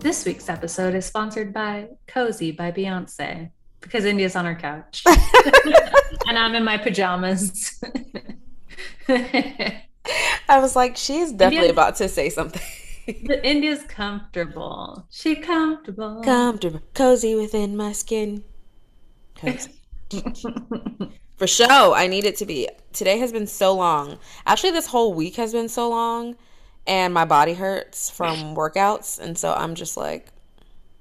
This week's episode is sponsored by Cozy by Beyonce because India's on her couch and I'm in my pajamas. I was like, she's definitely India's, about to say something. But India's comfortable. She comfortable. Comfortable. Cozy within my skin. Cozy. For show, I need it to be. Today has been so long. Actually, this whole week has been so long and my body hurts from workouts, and so I'm just like,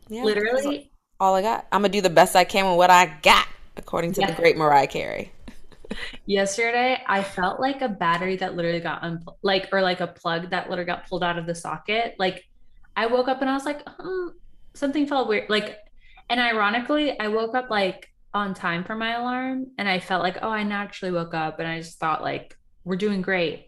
yeah, literally all I got. I'm gonna do the best I can with what I got, according to yeah. the great Mariah Carey. Yesterday, I felt like a battery that literally got unpl- like, or like a plug that literally got pulled out of the socket. Like, I woke up and I was like, hmm, something felt weird. Like, and ironically, I woke up like on time for my alarm, and I felt like, oh, I naturally woke up, and I just thought like, we're doing great.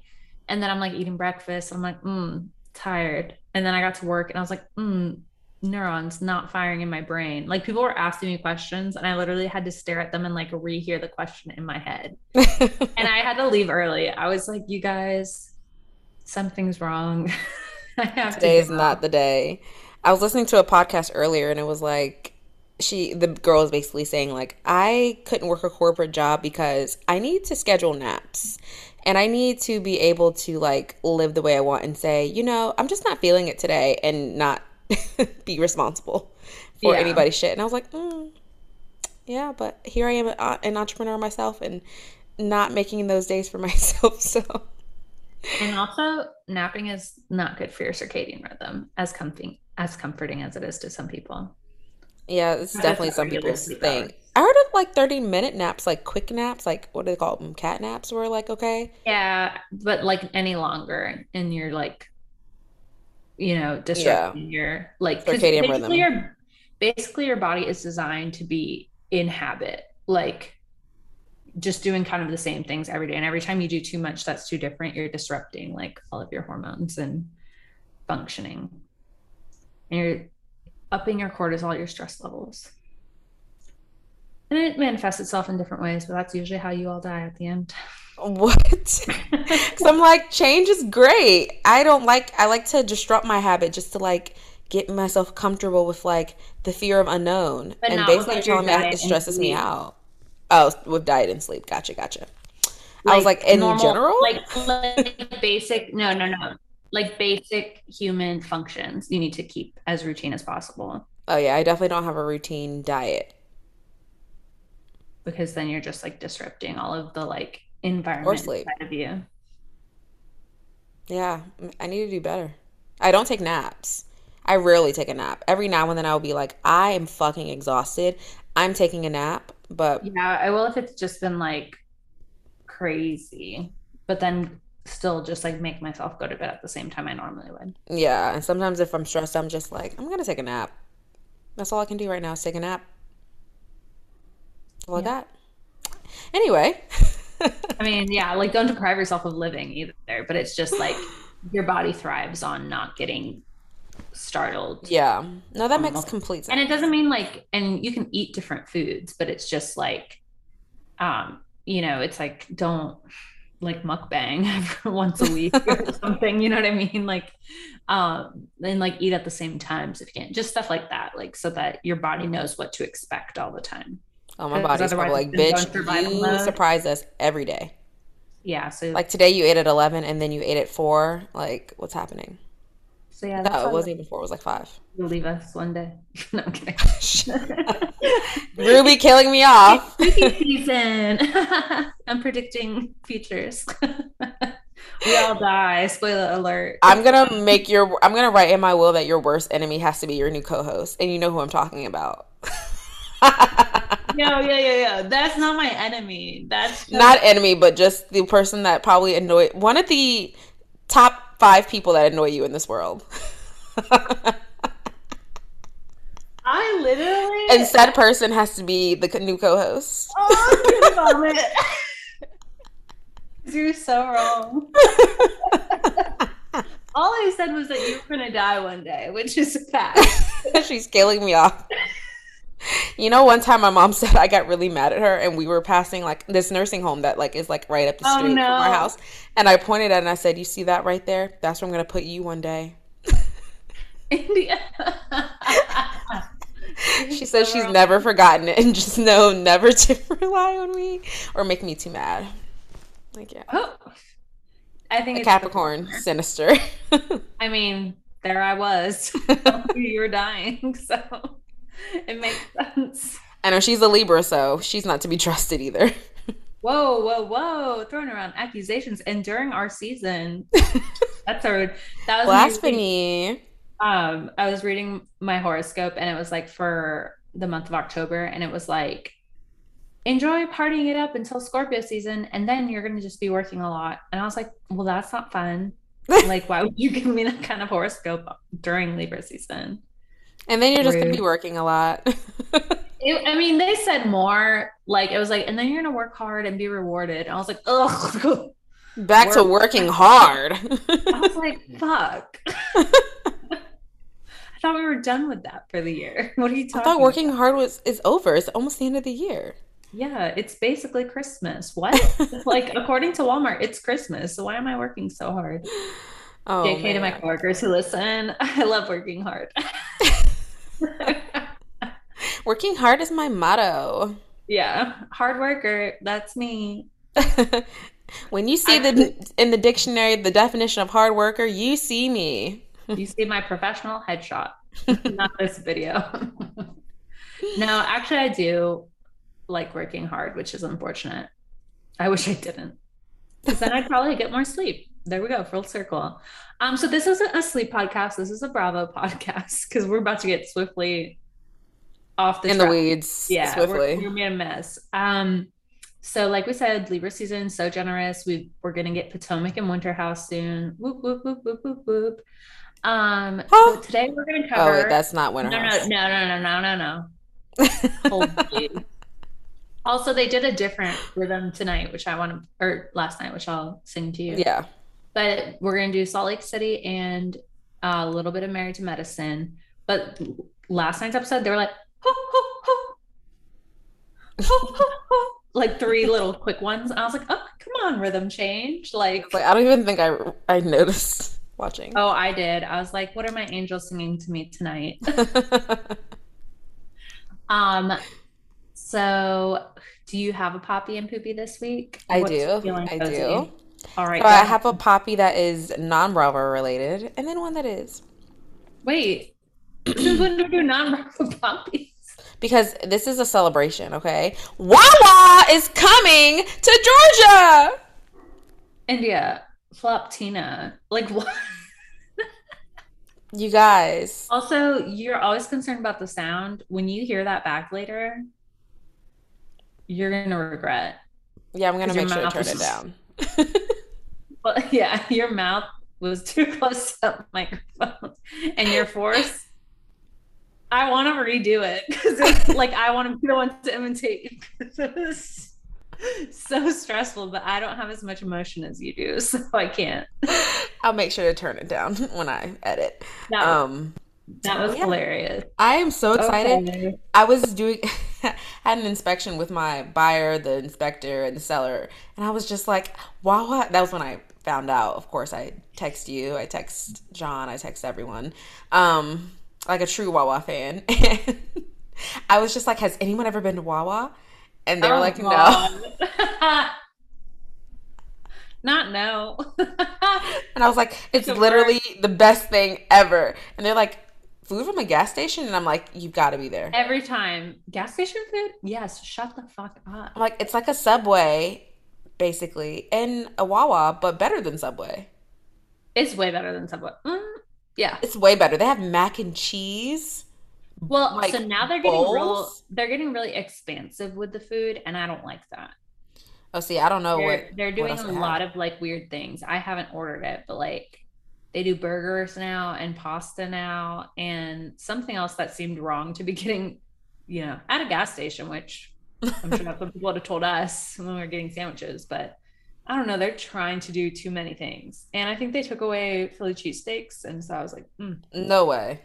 And then I'm like eating breakfast. I'm like, mm, tired. And then I got to work and I was like, mm, neurons not firing in my brain. Like people were asking me questions and I literally had to stare at them and like rehear the question in my head. and I had to leave early. I was like, you guys, something's wrong. I have Today is not the day. I was listening to a podcast earlier and it was like she the girl was basically saying like I couldn't work a corporate job because I need to schedule naps and I need to be able to like live the way I want and say, you know, I'm just not feeling it today and not be responsible for yeah. anybody's shit. And I was like, mm, yeah, but here I am, uh, an entrepreneur myself, and not making those days for myself. So, and also, napping is not good for your circadian rhythm, as comforting as comforting as it is to some people. Yeah, it's definitely some people's thing. I heard of like 30 minute naps, like quick naps, like what do they call them? Cat naps were like okay. Yeah, but like any longer and you're like, you know, disrupting yeah. your like circadian basically rhythm. Your, basically, your body is designed to be in habit, like just doing kind of the same things every day. And every time you do too much that's too different, you're disrupting like all of your hormones and functioning. And you're upping your cortisol, your stress levels. And it manifests itself in different ways, but that's usually how you all die at the end. What? Because I'm like, change is great. I don't like, I like to disrupt my habit just to like get myself comfortable with like the fear of unknown. But and basically telling me it stresses me out. Oh, with diet and sleep. Gotcha, gotcha. Like I was like, in normal, general? Like, like basic, no, no, no. Like basic human functions you need to keep as routine as possible. Oh, yeah. I definitely don't have a routine diet because then you're just like disrupting all of the like environment inside of you. Yeah, I need to do better. I don't take naps. I rarely take a nap. Every now and then I'll be like, I am fucking exhausted. I'm taking a nap, but yeah, I will if it's just been like crazy. But then still just like make myself go to bed at the same time I normally would. Yeah, and sometimes if I'm stressed, I'm just like, I'm gonna take a nap. That's all I can do right now is take a nap all yeah. I got. Anyway. I mean, yeah, like don't deprive yourself of living either, but it's just like your body thrives on not getting startled. Yeah. No, that makes complete sense. And it doesn't mean like and you can eat different foods, but it's just like um, you know, it's like don't like mukbang once a week or something, you know what I mean? Like um and like eat at the same times if you can. Just stuff like that, like so that your body knows what to expect all the time. Oh, my body's probably like, bitch, you mode. surprise us every day. Yeah. So like today you ate at eleven and then you ate at four. Like what's happening? So yeah, no, it wasn't even four. It was like five. You'll leave us one day. no, I'm kidding. Ruby killing me off. Season. I'm predicting futures. we all die. Spoiler alert. I'm gonna make your. I'm gonna write in my will that your worst enemy has to be your new co-host, and you know who I'm talking about yeah, yeah, yeah. Yeah. That's not my enemy. That's just... not enemy, but just the person that probably annoy one of the top five people that annoy you in this world. I literally And said person has to be the new co-host. Oh, vomit. You're so wrong. All I said was that you were gonna die one day, which is a fact. She's killing me off. You know, one time my mom said I got really mad at her, and we were passing like this nursing home that like is like right up the Oh, street no. from our house, and I pointed at it and I said, "You see that right there? That's where I'm gonna put you one day." India. She says she's never forgotten it, and just know never to rely on me or make me too mad. Like yeah, Oh, I think Capricorn, sinister. I mean, there I was. you were dying, so it makes sense. I know she's a Libra, so she's not to be trusted either. Whoa, whoa, whoa! Throwing around accusations, and during our season, that's our that was Blasphemy. um i was reading my horoscope and it was like for the month of october and it was like enjoy partying it up until scorpio season and then you're going to just be working a lot and i was like well that's not fun like why would you give me that kind of horoscope during libra season And then you're just gonna be working a lot. it, i mean they said more like it was like and then you're going to work hard and be rewarded and i was like ugh Back to working hard. i was like fuck i thought we were done with that for the year what are you talking I thought working hard was is over. It's almost the end of the year. Yeah, it's basically Christmas. What? like according to Walmart, it's Christmas. So why am I working so hard? Oh, JK to my coworkers who listen, I love working hard. Working hard is my motto. yeah, hard worker. That's me. when you see the in the dictionary the definition of hard worker, you see me. You see my professional headshot, not this video. no, actually, I do like working hard, which is unfortunate. I wish I didn't, because then I'd probably get more sleep. There we go, full circle. Um, so this isn't a sleep podcast. This is a Bravo podcast because we're about to get swiftly off the In the weeds, Yeah, we're, swiftly. we're gonna be a mess. Um, so like we said, Libra season so generous. We we're gonna get Potomac and Winter House soon. Whoop whoop whoop whoop whoop whoop. Um, Huh? so today we're gonna Oh cover. wait, that's not Winter no, no, House. no, no, no, no, no, no. Also, they did a different rhythm tonight, which I want to, or last night, which I'll sing to you. yeah. But we're gonna do Salt Lake City and uh, a little bit of Married to Medicine. But last night's episode, they were like, ho, ho, ho. Ho, ho, ho. like three little quick ones. And I was like, oh, come on, rhythm change. Like, Like I don't even think I I noticed watching. oh, I did. I was like, what are my angels singing to me tonight? Um, so do you have a poppy and poopy this week? I What's do. I do. All right. So I have a poppy that is non-Bravo related, and then one that is Wait. Since when do we do non-Bravo poppies? because this is a celebration. Okay, Wawa is coming to Georgia. India, flop Tina. Like what? You guys, Also, you're always concerned about the sound. When you hear that back later, you're gonna regret. yeah, I'm gonna make sure to turn is- it down. But yeah, your mouth was too close to the microphone, and your force. I want to redo it because, like, I want to be the one to imitate. it was so stressful, but I don't have as much emotion as you do, so I can't. I'll make sure to turn it down when I edit. That, Um, that was yeah. hilarious. I am so excited. Okay. I was doing had an inspection with my buyer, the inspector, and the seller, and I was just like, "Wawa." That was when I found out. Of course, I text you, I text John, I text everyone, um, like a true Wawa fan. And I was just like, "Has anyone ever been to Wawa?" And they were Oh, like, "No." Not no. And I was like, "It's It's literally the best thing ever." And they're like, "Food from a gas station?" And I'm like, "You've got to be there." Every time. Gas station food? Yes, shut the fuck up. I'm like, "It's like a Subway." Basically, and a Wawa, but better than Subway. It's way better than Subway. Mm, yeah. It's way better. They have mac and cheese. Well, like, so now they're getting real they're getting really expansive with the food and I don't like that. Oh, see, I don't know They're what they're what doing else a have. lot of like weird things. I haven't ordered it, but like they do burgers now and pasta now and something else that seemed wrong to be getting you know, at a gas station, which I'm sure that's what people would have told us when we were getting sandwiches, but I don't know. They're trying to do too many things. And I think they took away Philly cheesesteaks. And so I was like, mm. no way.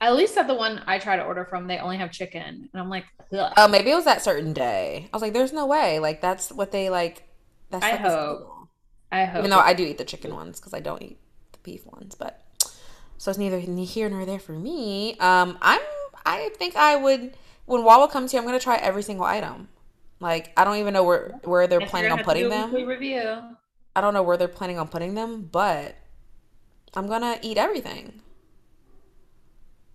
At least at the one I try to order from, they only have chicken. And I'm like, Ugh. oh, maybe it was that certain day. I was like, there's no way. Like, that's what they like. That's I like hope. I hope. Even though I do eat the chicken ones because I don't eat the beef ones. But so it's neither here nor there for me. Um, I'm, I think I would, when Wawa comes here, I'm going to try every single item. Like I don't even know where where they're planning on putting them. Review. I don't know where they're planning on putting them, but I'm gonna eat everything.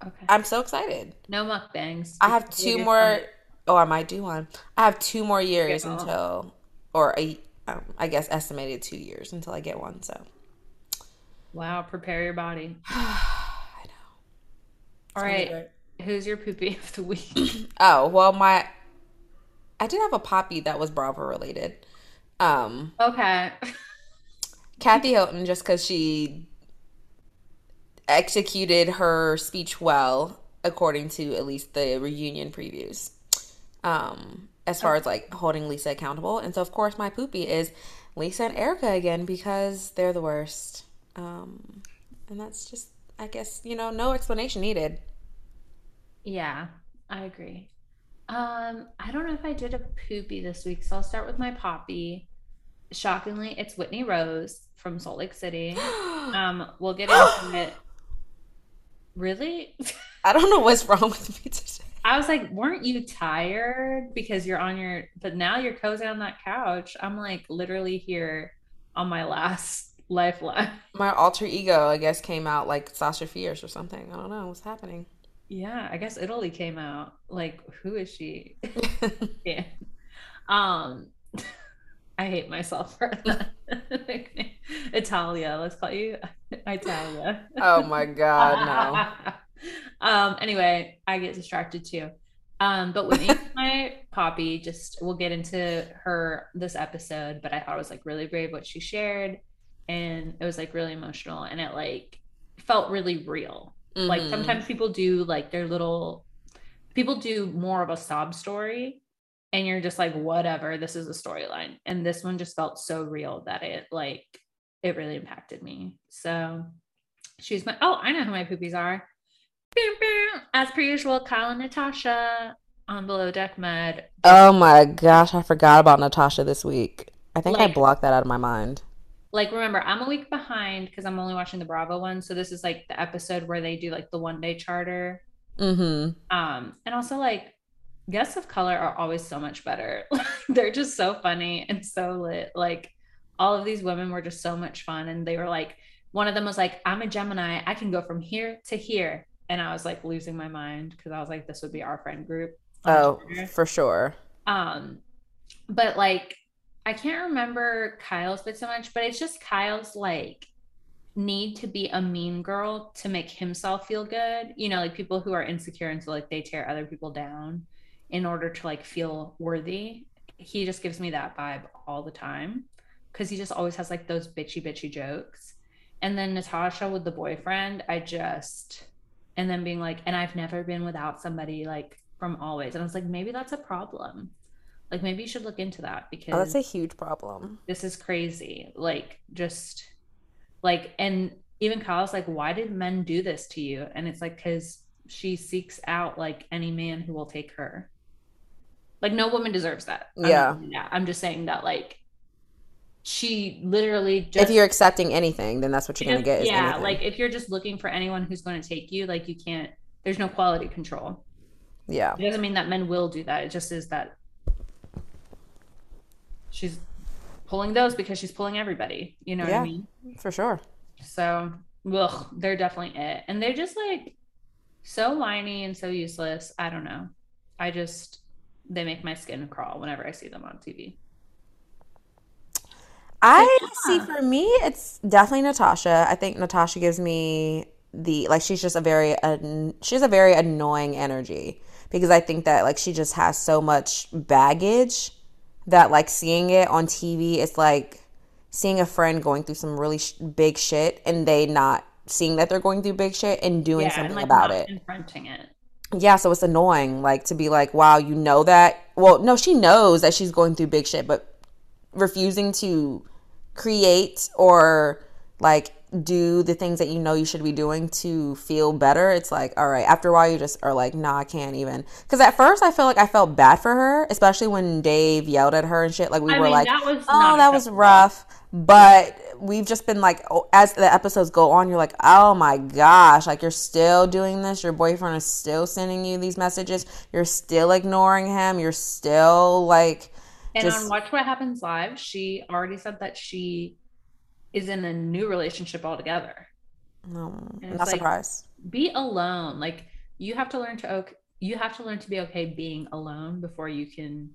Okay. I'm so excited. No mukbangs. I have two more. Oh, I might do one. I have two more years until, or a, um, I guess estimated two years until I get one. So. Wow! Prepare your body. I know. All right. Who's your poopy of the week? oh well, my I did have a poppy that was Bravo related. Um, okay. Kathy Hilton, just because she executed her speech well, according to at least the reunion previews. Um, as far as like holding Lisa accountable, and so of course my poopy is Lisa and Erika again because they're the worst. Um, and that's just, I guess, you know, no explanation needed. Yeah, I agree. Um, I don't know if I did a poopy this week, so I'll start with my poppy. Shockingly, it's Whitney Rose from Salt Lake City. Um, we'll get into it. Really? I don't know what's wrong with me today. I was like, weren't you tired because you're on your but now you're cozy on that couch. I'm like literally here on my last lifeline. My alter ego, I guess, came out like Sasha Fierce or something. I don't know what's happening. Yeah, I guess Italy came out. Like, who is she? yeah. Um I hate myself for that. Italia. Let's call you Italia. Oh my god, no. um anyway, I get distracted too. Um, but Whitney, my poppy, just we'll get into her this episode, but I thought it was like really brave what she shared and it was like really emotional and it like felt really real Mm-hmm. Like sometimes people do like their little people do more of a sob story and you're just like whatever, this is a storyline. And this one just felt so real that it like it really impacted me. So she's my oh, I know who my poopies are. As per usual, Kyle and Natasha on Below Deck Med. Oh my gosh, I forgot about Natasha this week. I think like, I blocked that out of my mind like remember i'm a week behind because i'm only watching the bravo one so this is like the episode where they do like the one day charter. Mm-hmm. um and also like guests of color are always so much better. They're just so funny and so lit. Like all of these women were just so much fun and they were like one of them was like i'm a gemini. I can go from here to here. And i was like losing my mind because i was like this would be our friend group. Oh for sure. Um but like I can't remember Kyle's bit so much, but it's just Kyle's like need to be a mean girl to make himself feel good. You know, like people who are insecure and so like they tear other people down in order to like feel worthy. He just gives me that vibe all the time because he just always has like those bitchy bitchy jokes. And then Natasha with the boyfriend, I just and then being like, and I've never been without somebody like from always. And I was like, maybe that's a problem like maybe you should look into that because oh, that's a huge problem. This is crazy. Like just like and even Kyle's like, why did men do this to you? And it's like because she seeks out like any man who will take her. Like no woman deserves that. I'm yeah. I'm just saying that like she literally just, if you're accepting anything then that's what you're going to get yeah anything. like if you're just looking for anyone who's going to take you like you can't there's no quality control yeah it doesn't mean that men will do that it just is that she's pulling those because she's pulling everybody. You know yeah, what I mean? For sure. So, ugh, they're definitely it. And they're just like so whiny and so useless. I don't know. I just, they make my skin crawl whenever I see them on TV. I yeah. see for me, it's definitely Natasha. I think Natasha gives me the, like, she's just a very, uh, she's a very annoying energy because I think that, like, she just has so much baggage that like seeing it on TV it's like seeing a friend going through some really sh- big shit and they not seeing that they're going through big shit and doing yeah, something and, like, about it. Confronting it. yeah, so it's annoying, like to be like, wow, you know that. Well, no, she knows that she's going through big shit, but refusing to create or like do the things that you know you should be doing to feel better, it's like, all right, after a while, you just are like, nah, I can't even. Because at first, I feel like I felt bad for her, especially when Dave yelled at her and shit. Like, we I were mean, like, that oh, that was rough. But we've just been like, oh, as the episodes go on, you're like, oh my gosh, like you're still doing this. Your boyfriend is still sending you these messages. You're still ignoring him. You're still like. And just... on Watch What Happens Live, she already said that she is in a new relationship altogether. No, I'm not like, surprised. Be alone. Like you have to learn to okay, you have to learn to be okay being alone before you can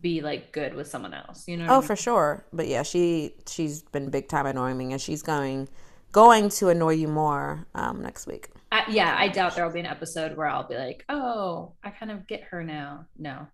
be like good with someone else. You know? Oh, I mean? for sure. But yeah, she she's been big time annoying me, and she's going going to annoy you more um, next week. yeah, I doubt there will be an episode where I'll be like, oh, I kind of get her now. No.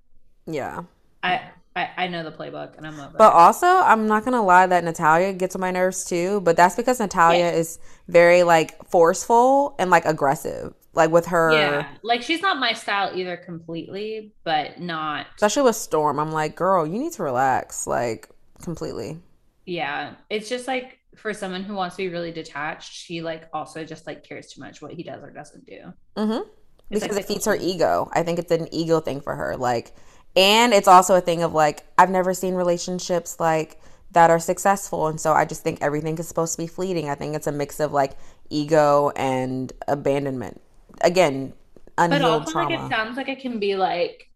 Yeah. I I, I know the playbook and I'm over. But also, I'm not gonna lie that Natalia gets on my nerves too. But that's because Natalia yeah. is very like forceful and like aggressive. Like with her, yeah, like she's not my style either completely, but not especially with Storm. I'm like, girl, you need to relax, like completely. Yeah, it's just like for someone who wants to be really detached, she like also just like cares too much what he does or doesn't do. Mm-hmm. Because like, it feeds her ego. I think it's an ego thing for her. Like and it's also a thing of like, I've never seen relationships like that are successful. And so I just think everything is supposed to be fleeting. I think it's a mix of like ego and abandonment. Again, unhealed but also, trauma. Like, it sounds like it can be like,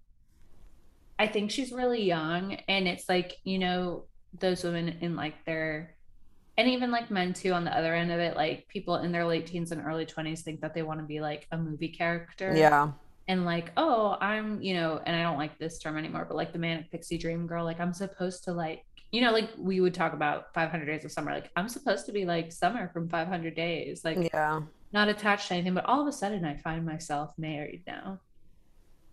I think she's really young. And it's like, you know, those women in like their, and even like men too on the other end of it, like people in their late teens and early 20s think that they want to be like a movie character. Yeah and like oh i'm you know and i don't like this term anymore but like the manic pixie dream girl like i'm supposed to like you know like we would talk about 500 days of summer like i'm supposed to be like summer from 500 days like yeah. not attached to anything but all of a sudden i find myself married now.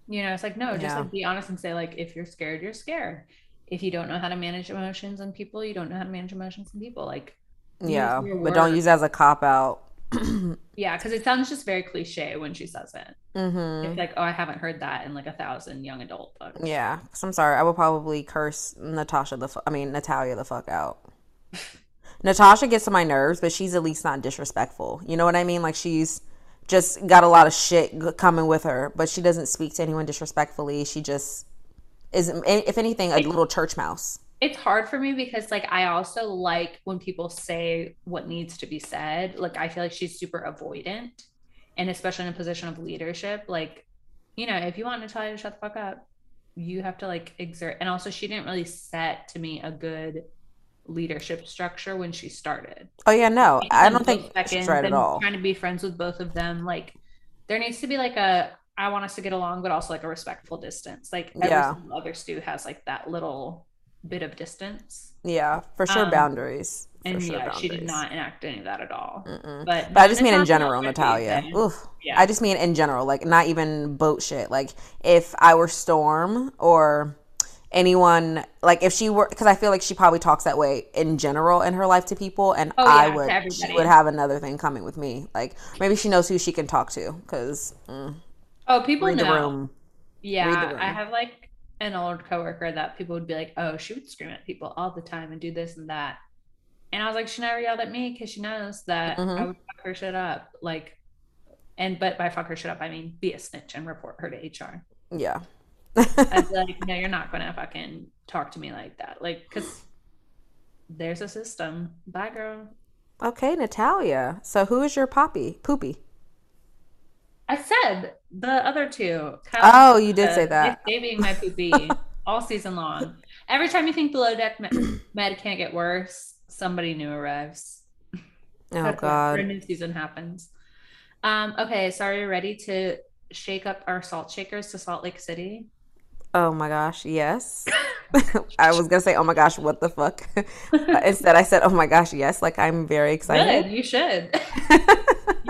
You know it's like no just yeah. like be honest and say like if you're scared you're scared. If you don't know how to manage emotions and people you don't know how to manage emotions and people like yeah but don't use it as a cop out yeah, because it sounds just very cliche when she says it. Mm-hmm. It's like, oh, I haven't heard that in like a thousand young adult books. Yeah, so I'm sorry. I will probably curse Natasha the. Fu- I mean Natalia the fuck out. Natasha gets on my nerves, but she's at least not disrespectful. You know what I mean? Like she's just got a lot of shit coming with her, but she doesn't speak to anyone disrespectfully. She just is, if anything, a little church mouse it's hard for me because like I also like when people say what needs to be said. Like I feel like she's super avoidant and especially in a position of leadership, like, you know, if you want Natalia to shut the fuck up, you have to like exert and also she didn't really set to me a good leadership structure when she started. Oh yeah, no. I don't think she's right at all. Trying to be friends with both of them. Like there needs to be like a I want us to get along, but also like a respectful distance. Like every yeah. other stew has like that little bit of distance. Yeah, for sure, um, boundaries. For and sure yeah, boundaries. she did not enact any of that at all. Mm-mm. But, but I just mean in general, Natalia. Oof. Yeah. I just mean in general, like not even boat shit. Like if I were Storm or anyone, like if she were, because I feel like she probably talks that way in general in her life to people, and oh, I would, she would have another thing coming with me. Like maybe she knows who she can talk to, because. Mm, oh, people know. Yeah, I have like an old coworker that people would be like, oh, she would scream at people all the time and do this and that. And I was like, she never yelled at me because she knows that mm-hmm. I would fuck her shit up. Like, and but by fuck her shit up, I mean be a snitch and report her to HR. Yeah. I'd be like, no, you're not gonna fucking talk to me like that. Like, cause there's a system. Bye, girl. Okay, Natalia. So who is your poppy? Poopy. I said the other two. Kyle oh, you did say that. They being my poopy all season long. Every time you think below deck med, can't get worse, somebody new arrives. Oh God! A new season happens. Um, okay, so are you ready to shake up our salt shakers to Salt Lake City? Oh my gosh, yes. I was gonna say, oh my gosh, what the fuck? Instead, I said, oh my gosh, yes. Like I'm very excited. Good, you should.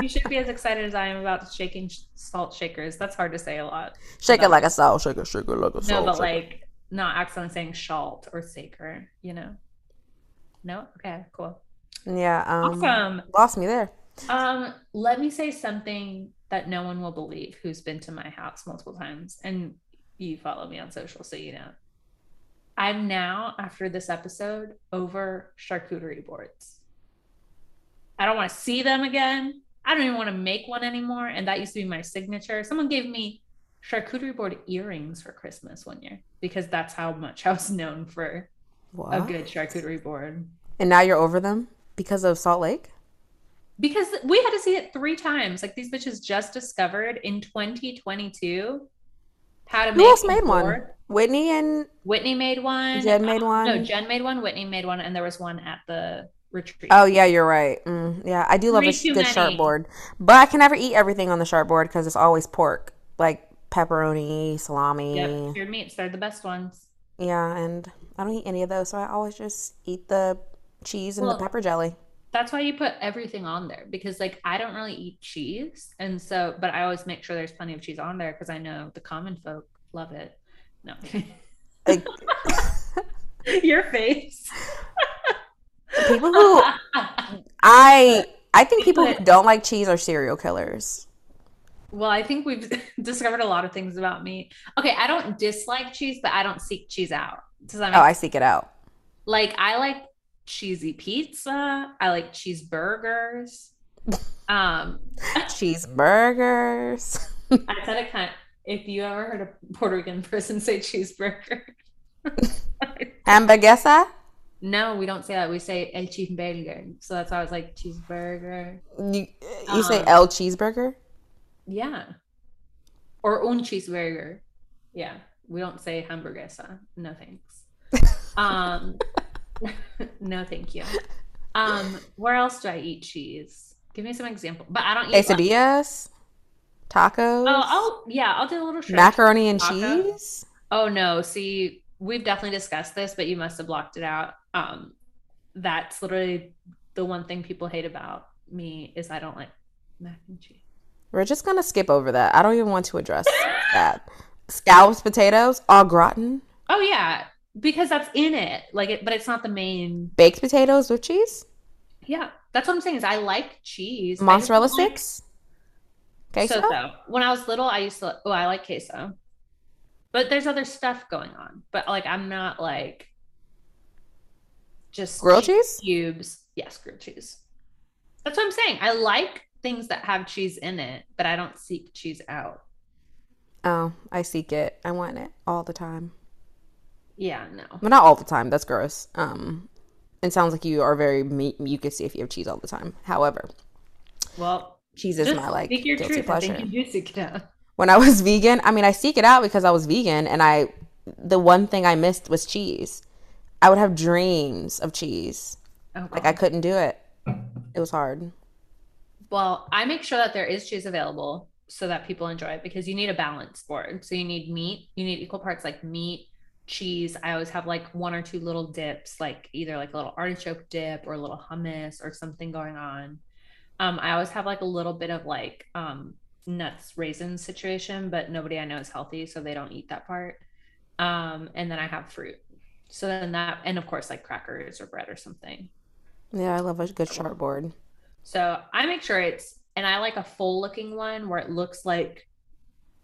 you should be as excited as I am about shaking salt shakers. That's hard to say a lot. Shake it like a salt shaker, shake it like a salt. No, but shaker. like not accidentally saying salt or saker. You know. No. Okay. Cool. Yeah. Um, awesome. Lost me there. Um. Let me say something that no one will believe who's been to my house multiple times. And you follow me on social, so you know. I'm now, after this episode, over charcuterie boards. I don't want to see them again. I don't even want to make one anymore. And that used to be my signature. Someone gave me charcuterie board earrings for Christmas one year because that's how much I was known for what? a good charcuterie board. And now you're over them because of Salt Lake? Because we had to see it three times. Like these bitches just discovered in 2022 how to Who else made one? Whitney and Whitney made one. Jen made one. no, Jen made one. Whitney made one, and there was one at the retreat. Oh yeah, you're right. Mm, yeah, I do love Three a good sharp board, but I can never eat everything on the sharp board because it's always pork, like pepperoni, salami. Yep, cured meats. They're the best ones. Yeah, and I don't eat any of those, so I always just eat the cheese and well, the pepper jelly. That's why you put everything on there because, like, I don't really eat cheese, and so, but I always make sure there's plenty of cheese on there because I know the common folk love it. No. Like, Your face. people who I I think people who don't like cheese are serial killers. Well, I think we've discovered a lot of things about me. Okay, I don't dislike cheese, but I don't seek cheese out. Does that make oh, I seek it out. Like I like cheesy pizza. I like cheeseburgers. Um, cheeseburgers. I said it kind. Of, if you ever heard a Puerto Rican person say cheeseburger, hamburguesa. No, we don't say that. We say el cheeseburger. So that's why I was like cheeseburger. You, you um, say el cheeseburger? Yeah. Or un cheeseburger. Yeah. We don't say hamburguesa. No thanks. um no thank you. Um where else do I eat cheese? Give me some example. But I don't eat quesadillas, tacos. Oh, I'll yeah, I'll do a little shrimp. macaroni and cheese. Oh no, see, we've definitely discussed this, but you must have blocked it out. Um, that's literally the one thing people hate about me is I don't like mac and cheese. We're just gonna skip over that. I don't even want to address that. Scallops, potatoes, au gratin. Oh yeah, because that's in it. Like it, but it's not the main. Baked potatoes with cheese. Yeah, that's what I'm saying. Is I like cheese. Mozzarella sticks. Like... Queso. So, so when I was little, I used to. Oh, I like queso. But there's other stuff going on. But like I'm not like just grilled cheese cubes. Yes, grilled cheese. That's what I'm saying. I like things that have cheese in it, but I don't seek cheese out. Oh, I seek it. I want it all the time. Yeah, no. But not all the time. That's gross. Um, it sounds like you are very mucusy if you have cheese all the time. However, well, cheese is my like guilty truth. pleasure. I think you do seek it out when I was vegan, I mean, I seek it out because I was vegan and I, the one thing I missed was cheese. I would have dreams of cheese. Oh, like I couldn't do it. It was hard. Well, I make sure that there is cheese available so that people enjoy it because you need a balance board. So you need meat, you need equal parts like meat, cheese. I always have like one or two little dips, like either like a little artichoke dip or a little hummus or something going on. Um, I always have like a little bit of like um, nuts raisins situation, but nobody I know is healthy, so they don't eat that part. Um, and then I have fruit. So then that, and of course, like crackers or bread or something. Yeah, I love a good sharp board. So I make sure it's, and I like a full looking one where it looks like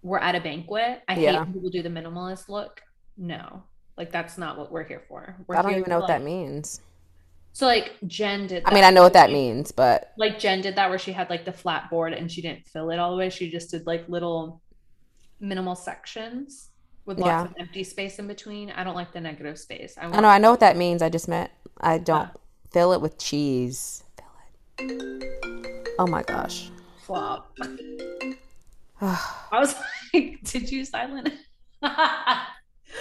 we're at a banquet. I yeah. hate people do the minimalist look. No, like that's not what we're here for. We're I don't even know what like, that means. So like Jen did. I mean, I know what that means, but like Jen did that where she had like the flat board and she didn't fill it all the way. She just did like little minimal sections with lots yeah. of empty space in between. I don't like the negative space. I, I know. I know what that means. I just meant I don't yeah. fill it with cheese. Fill it. Oh my gosh. Flop. I was like, did you silent?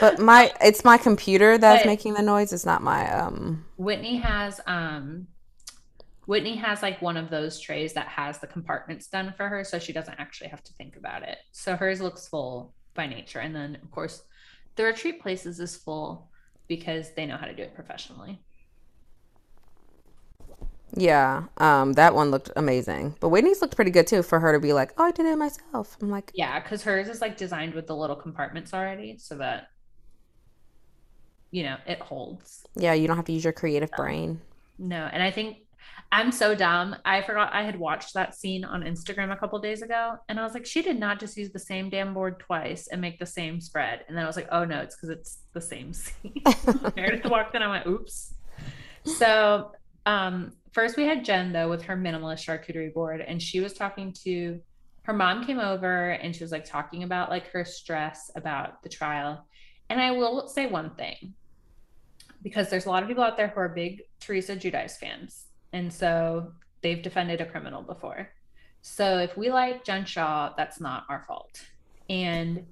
But my it's my computer that's but making the noise. It's not my um Whitney has um Whitney has like one of those trays that has the compartments done for her so she doesn't actually have to think about it. So hers looks full by nature and then of course the retreat places is full because they know how to do it professionally. Yeah, um, that one looked amazing. But Whitney's looked pretty good too for her to be like, "Oh, I did it myself." I'm like, "Yeah," because hers is like designed with the little compartments already, so that you know, it holds. Yeah, you don't have to use your creative brain. No, and I think I'm so dumb. I forgot I had watched that scene on Instagram a couple days ago and I was like, she did not just use the same damn board twice and make the same spread. And then I was like, oh no, it's because it's the same scene. Meredith walked in, I went, oops. So um, first we had Jen though with her minimalist charcuterie board, and she was talking to her mom came over and she was like talking about like her stress about the trial. And I will say one thing because there's a lot of people out there who are big Teresa Giudice fans. And so they've defended a criminal before. So if we like Jen Shah, that's not our fault. And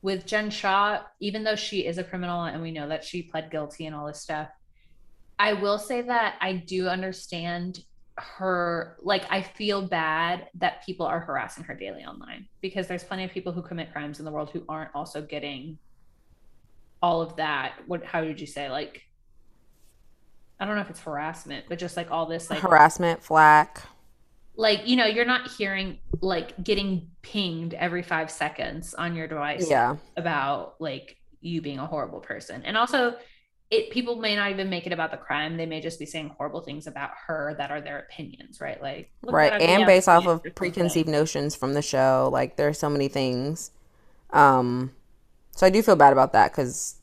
with Jen Shah, even though she is a criminal and we know that she pled guilty and all this stuff, I will say that I do understand her like I feel bad that people are harassing her daily online because there's plenty of people who commit crimes in the world who aren't also getting all of that what how did you say like I don't know if it's harassment but just like all this like harassment flack. Like you know you're not hearing like getting pinged every 5 seconds on your device yeah. about like you being a horrible person. And also it people may not even make it about the crime. They may just be saying horrible things about her that are their opinions right? Like right and based off of preconceived notions from the show. Like there are so many things um so i do feel bad about that because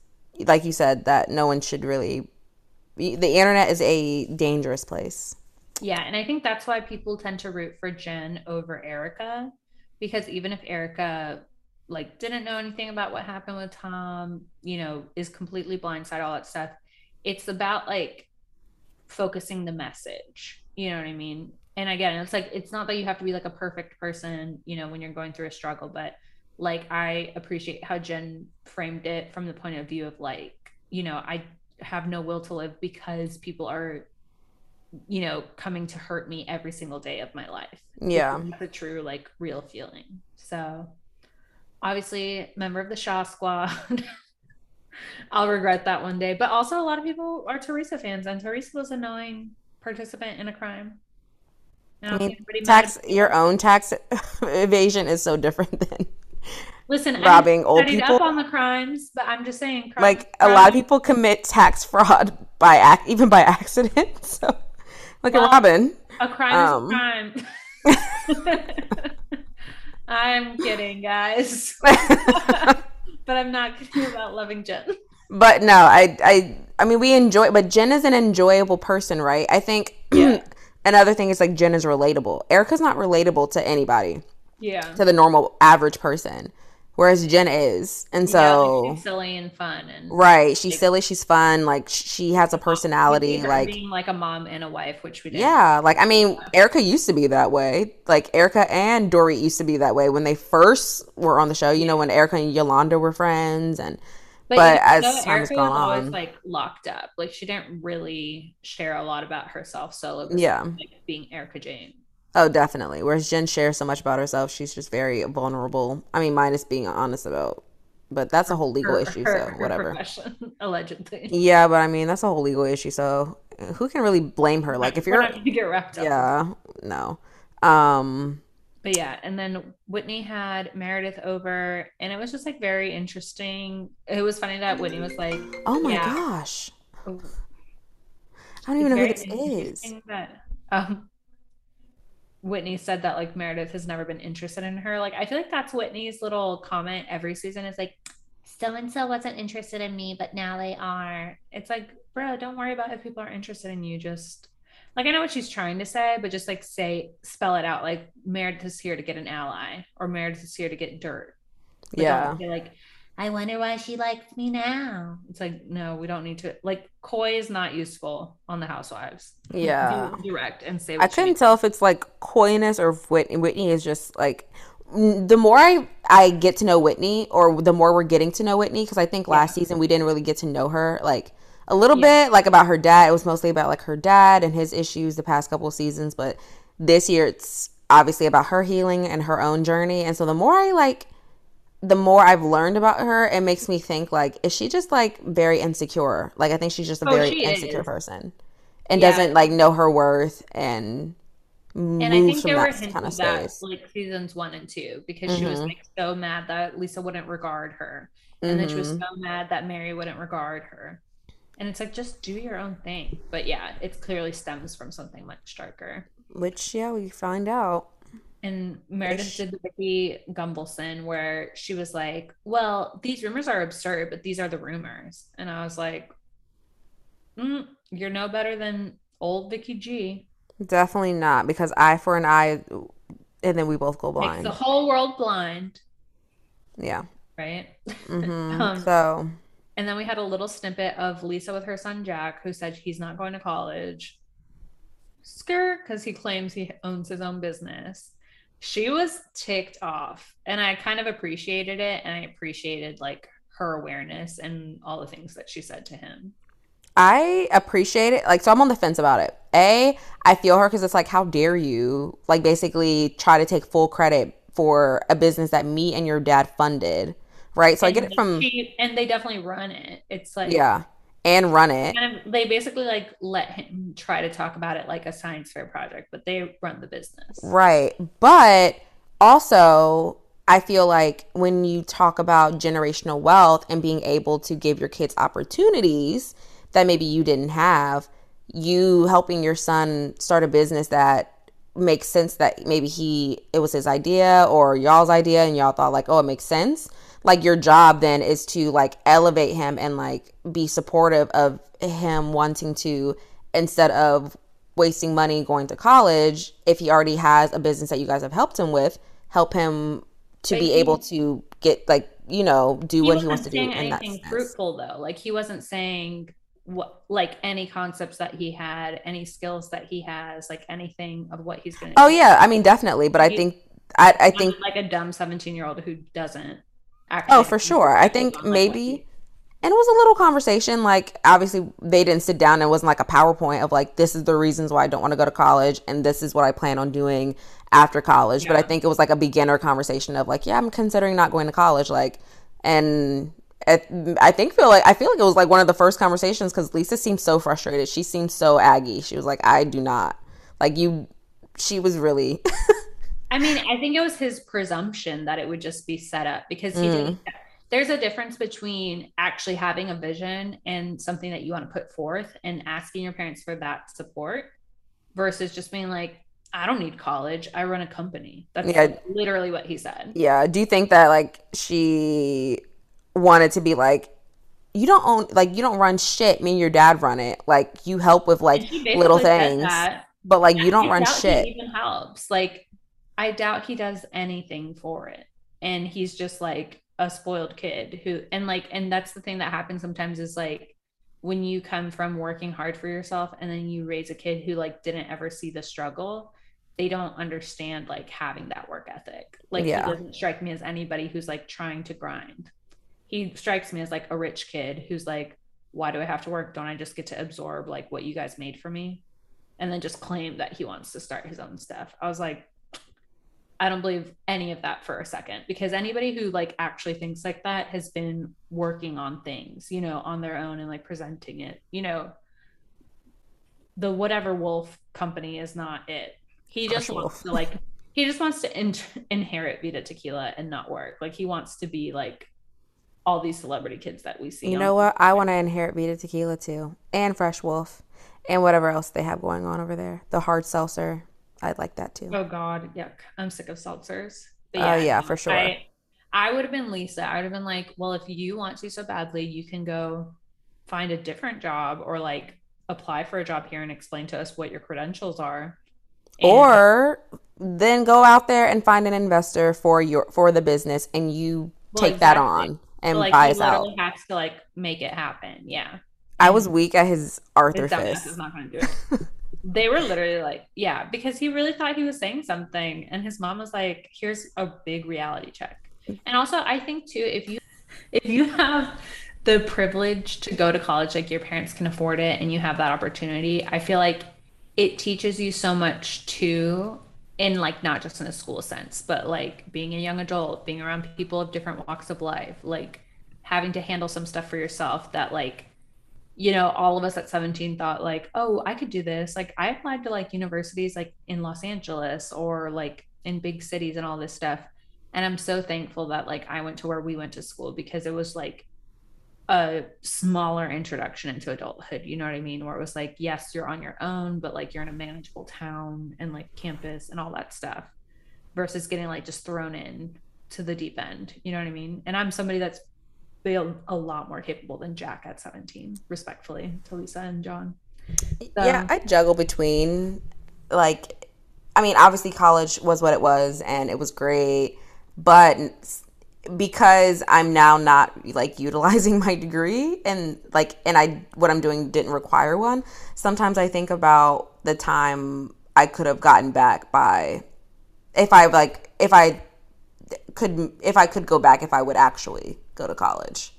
like you said that no one should really the internet is a dangerous place yeah and i think that's why people tend to root for jen over Erika, because even if Erika like didn't know anything about what happened with Tom, you know, is completely blindsided, all that stuff. It's about like focusing the message. You know what I mean? And again, it's like it's not that you have to be like a perfect person, you know, when you're going through a struggle, but like I appreciate how Jen framed it from the point of view of like, you know, I have no will to live because people are you know coming to hurt me every single day of my life yeah the true like real feeling so obviously member of the Shah Squad. I'll regret that one day. But also, a lot of people are Teresa fans, and Teresa was a knowing participant in a crime. I mean, tax your own tax evasion is so different than listen robbing I'm old people up on the crimes. But I'm just saying, crime, like crime. a lot of people commit tax fraud by act even by accident. So, like well, a Robin, a crime um, is a crime. I'm kidding, guys. but I'm not kidding about loving Jen. But no, I I I mean we enjoy but Jen is an enjoyable person, right? I think yeah. another thing is like Jen is relatable. Erika's not relatable to anybody. Yeah. To the normal average person whereas Jen is, and so yeah, she's silly and fun and right. She's like, silly. She's fun. Like she has a personality. Like being like a mom and a wife, which we did. Yeah, like I mean, Erika used to be that way. Like Erika and Dorit used to be that way when they first were on the show. You know, when Erika and Yolanda were friends, and but, but as know, time has gone on, always like locked up. Like she didn't really share a lot about herself solo. Yeah, like being Erika Jayne. Oh, definitely. Whereas Jen shares so much about herself, she's just very vulnerable. I mean, minus being honest about, but that's a whole legal her, issue. Her, so whatever. allegedly. Yeah, but I mean, that's a whole legal issue. So who can really blame her? Like, if you're, you get wrapped up. Yeah, no. Um. But yeah, and then Whitney had Meredith over, and it was just like very interesting. It was funny that Whitney was like, "Oh my yeah. gosh." I don't even know who this is. That, um, Whitney said that like Meredith has never been interested in her. Like I feel like that's Whitney's little comment every season is like so and so wasn't interested in me, but now they are. It's like, bro, don't worry about if people are interested in you. Just like I know what she's trying to say, but just like say spell it out. Like Meredith is here to get an ally, or Meredith is here to get dirt. Like, yeah. Like I wonder why she likes me now. It's like, no, we don't need to. Like, coy is not useful on the Housewives. Yeah. direct and say I couldn't tell if it's like coyness or if Whitney, Whitney is just like, the more I, I get to know Whitney, or the more we're getting to know Whitney, because I think last yeah. season we didn't really get to know her. Like, a little yeah. bit, like about her dad. It was mostly about like her dad and his issues the past couple seasons. But this year it's obviously about her healing and her own journey. And so the more I like, the more I've learned about her, it makes me think like, is she just like very insecure? Like I think she's just a oh, very insecure is. person and yeah. doesn't like know her worth and and I think there were hints kind of that like seasons one and two because mm-hmm. she was mm-hmm. like so mad that Lisa wouldn't regard her, and mm-hmm. then she was mm-hmm. so mad that Mary wouldn't regard her, And it's like just do your own thing. But yeah, it clearly stems from something much darker. Which yeah, we find out. And Meredith Ish. did the Vicki Gunvalson where she was like, Well, these rumors are absurd, but these are the rumors. And I was like, mm, You're no better than old Vicki G. Definitely not, because eye for an eye, and then we both go blind. Makes the whole world blind. Yeah. Right? Mm-hmm. um, so. And then we had a little snippet of Lisa with her son Jack, who said he's not going to college. Skirt, because he claims he owns his own business. She was ticked off, and I kind of appreciated it, and I appreciated like her awareness and all the things that she said to him. I appreciate it. Like, so I'm on the fence about it. A, I feel her because it's like, how dare you, like, basically try to take full credit for a business that me and your dad funded, right? So and I get it from. She, and they definitely run it. It's like. Yeah. And run it. Kind of, they basically like let him try to talk about it like a science fair project, but they run the business. Right. But also, I feel like when you talk about generational wealth and being able to give your kids opportunities, that maybe you didn't have, you helping your son start a business that makes sense that maybe he it was his idea or y'all's idea and y'all thought like, "Oh, it makes sense." Like your job then is to like elevate him and like be supportive of him wanting to instead of wasting money going to college if he already has a business that you guys have helped him with, help him to but be he, able to get like, you know, do what he wants to do in that sense. fruitful though. Like he wasn't saying what like any concepts that he had any skills that he has like anything of what he's gonna oh do. yeah i mean definitely but i think i, I think like a dumb 17 year old who doesn't oh for sure i think maybe and it was a little conversation like obviously they didn't sit down and it wasn't like a powerpoint of like this is the reasons why i don't want to go to college and this is what i plan on doing after college yeah. but i think it was like a beginner conversation of like yeah i'm considering not going to college like and I think feel like I feel like it was like one of the first conversations because Lisa seemed so frustrated. She seemed so aggy. She was like, "I do not like you." She was really. I mean, I think it was his presumption that it would just be set up because he mm. didn't. There's a difference between actually having a vision and something that you want to put forth and asking your parents for that support versus just being like, I don't need college. I run a company. That's yeah. literally what he said. Yeah. Do you think that like she wanted to be like you don't own like you don't run shit me and your dad run it like you help with like little things but like yeah, you don't run shit even helps like i doubt he does anything for it and he's just like a spoiled kid who and like and that's the thing that happens sometimes is like when you come from working hard for yourself and then you raise a kid who like didn't ever see the struggle they don't understand like having that work ethic like yeah. he doesn't strike me as anybody who's like trying to grind he strikes me as like a rich kid who's like, why do I have to work? Don't I just get to absorb like what you guys made for me? And then just claim that he wants to start his own stuff. I was like, I don't believe any of that for a second because anybody who like actually thinks like that has been working on things, you know, on their own and like presenting it. You know, the whatever wolf company is not it. He just wants to like he just wants to in- inherit Vida Tequila and not work. Like he wants to be like all these celebrity kids that we see. You know what? I want to inherit Vida Tequila too, and Fresh Wolf, and whatever else they have going on over there. The hard seltzer, I'd like that too. Oh God, yuck! I'm sick of seltzers. Oh yeah, uh, yeah, for sure. I, I would have been Lisa. I would have been like, well, if you want to so badly, you can go find a different job or like apply for a job here and explain to us what your credentials are. And- or then go out there and find an investor for your for the business and you well, take exactly. that on and so, like, buy us out. Has to like make it happen. Yeah. I was weak at his Arthur his fist. Is not going to do it. They were literally like, yeah, because he really thought he was saying something, and his mom was like, "Here's a big reality check." And also, I think too, if you if you have the privilege to go to college, like your parents can afford it, and you have that opportunity, I feel like it teaches you so much too in like not just in a school sense, but like being a young adult, being around people of different walks of life, like having to handle some stuff for yourself that like you know all of us at 17 thought like oh i could do this like i applied to like universities like in los angeles or like in big cities and all this stuff and i'm so thankful that like i went to where we went to school because it was like a smaller introduction into adulthood. You know what I mean? Where it was like, yes, you're on your own, but like you're in a manageable town and like campus and all that stuff versus getting like just thrown in to the deep end. You know what I mean? And I'm somebody that's a lot more capable than Jack at 17, respectfully to Lisa and John. So. Yeah, I juggle between like, I mean, obviously college was what it was and it was great, but because I'm now not like utilizing my degree and like and I what I'm doing didn't require one, sometimes I think about the time I could have gotten back by if I like if I could if I could go back if I would actually go to college.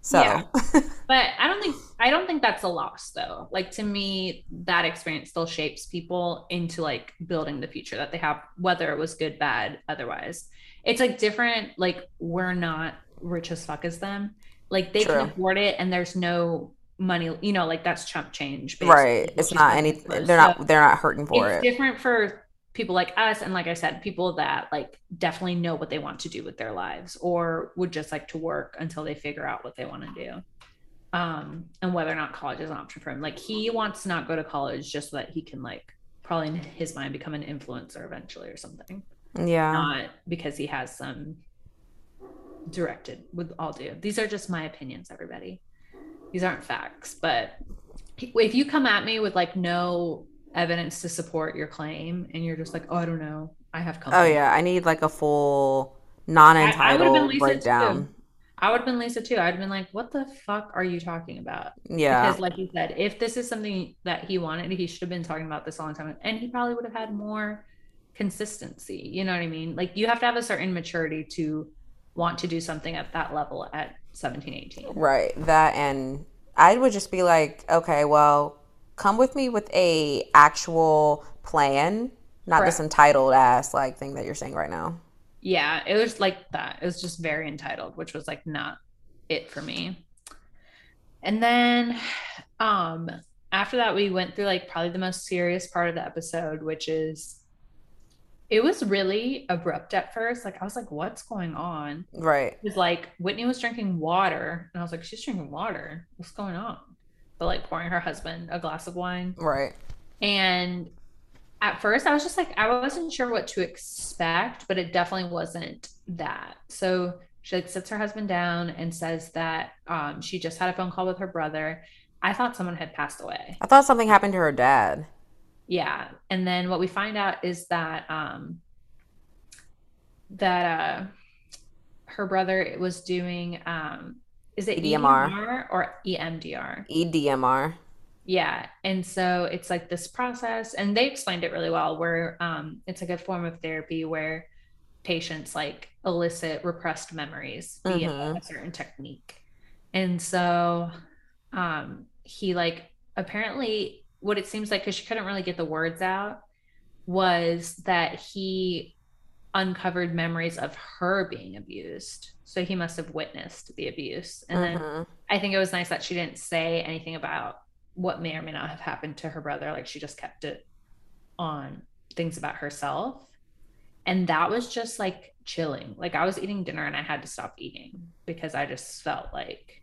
So yeah. but I don't think I don't think that's a loss though. Like to me, that experience still shapes people into like building the future that they have, whether it was good, bad, otherwise it's like different like we're not rich as fuck as them like they True. can afford it and there's no money you know like that's chump change basically, right it's not any they're so not they're not hurting for it's it different for people like us and like i said people that like definitely know what they want to do with their lives or would just like to work until they figure out what they want to do um and whether or not college is an option for him like he wants to not go to college just so that he can like probably in his mind become an influencer eventually or something yeah. Not because he has some directed with all due. These are just my opinions, everybody. These aren't facts. But if you come at me with like no evidence to support your claim and you're just like, oh, I don't know, I have oh, company. Oh, yeah. I need like a full non entitled breakdown. I would have been Lisa too. I'd have been like, what the fuck are you talking about? Yeah. Because, like you said, if this is something that he wanted, he should have been talking about this a long time. And he probably would have had more consistency. You know what I mean? Like you have to have a certain maturity to want to do something at that level at 17, 18. Right. That and I would just be like, okay, well, come with me with a actual plan, not this entitled ass like thing that you're saying right now. Yeah, it was like that. It was just very entitled, which was like not it for me. And then um after that we went through like probably the most serious part of the episode, which is it was really abrupt at first. Like I was like, what's going on? Right. It was like Whitney was drinking water. And I was like, she's drinking water. What's going on? But like pouring her husband a glass of wine. Right. And at first I was just like, I wasn't sure what to expect, but it definitely wasn't that. So she like sits her husband down and says that um, she just had a phone call with her brother. I thought someone had passed away. I thought something happened to her dad yeah and then what we find out is that um that uh her brother was doing um is it EDMR, EDMR or EMDR? EDMR. Yeah. And so it's like this process and they explained it really well where um it's like a form of therapy where patients like elicit repressed memories via mm-hmm. a certain technique. And so um he like apparently what it seems like because she couldn't really get the words out was that he uncovered memories of her being abused. So he must have witnessed the abuse. And then mm-hmm. i think it was nice that she didn't say anything about what may or may not have happened to her brother. Like she just kept it on things about herself. And that was just like chilling. Like i was eating dinner and i had to stop eating because i just felt like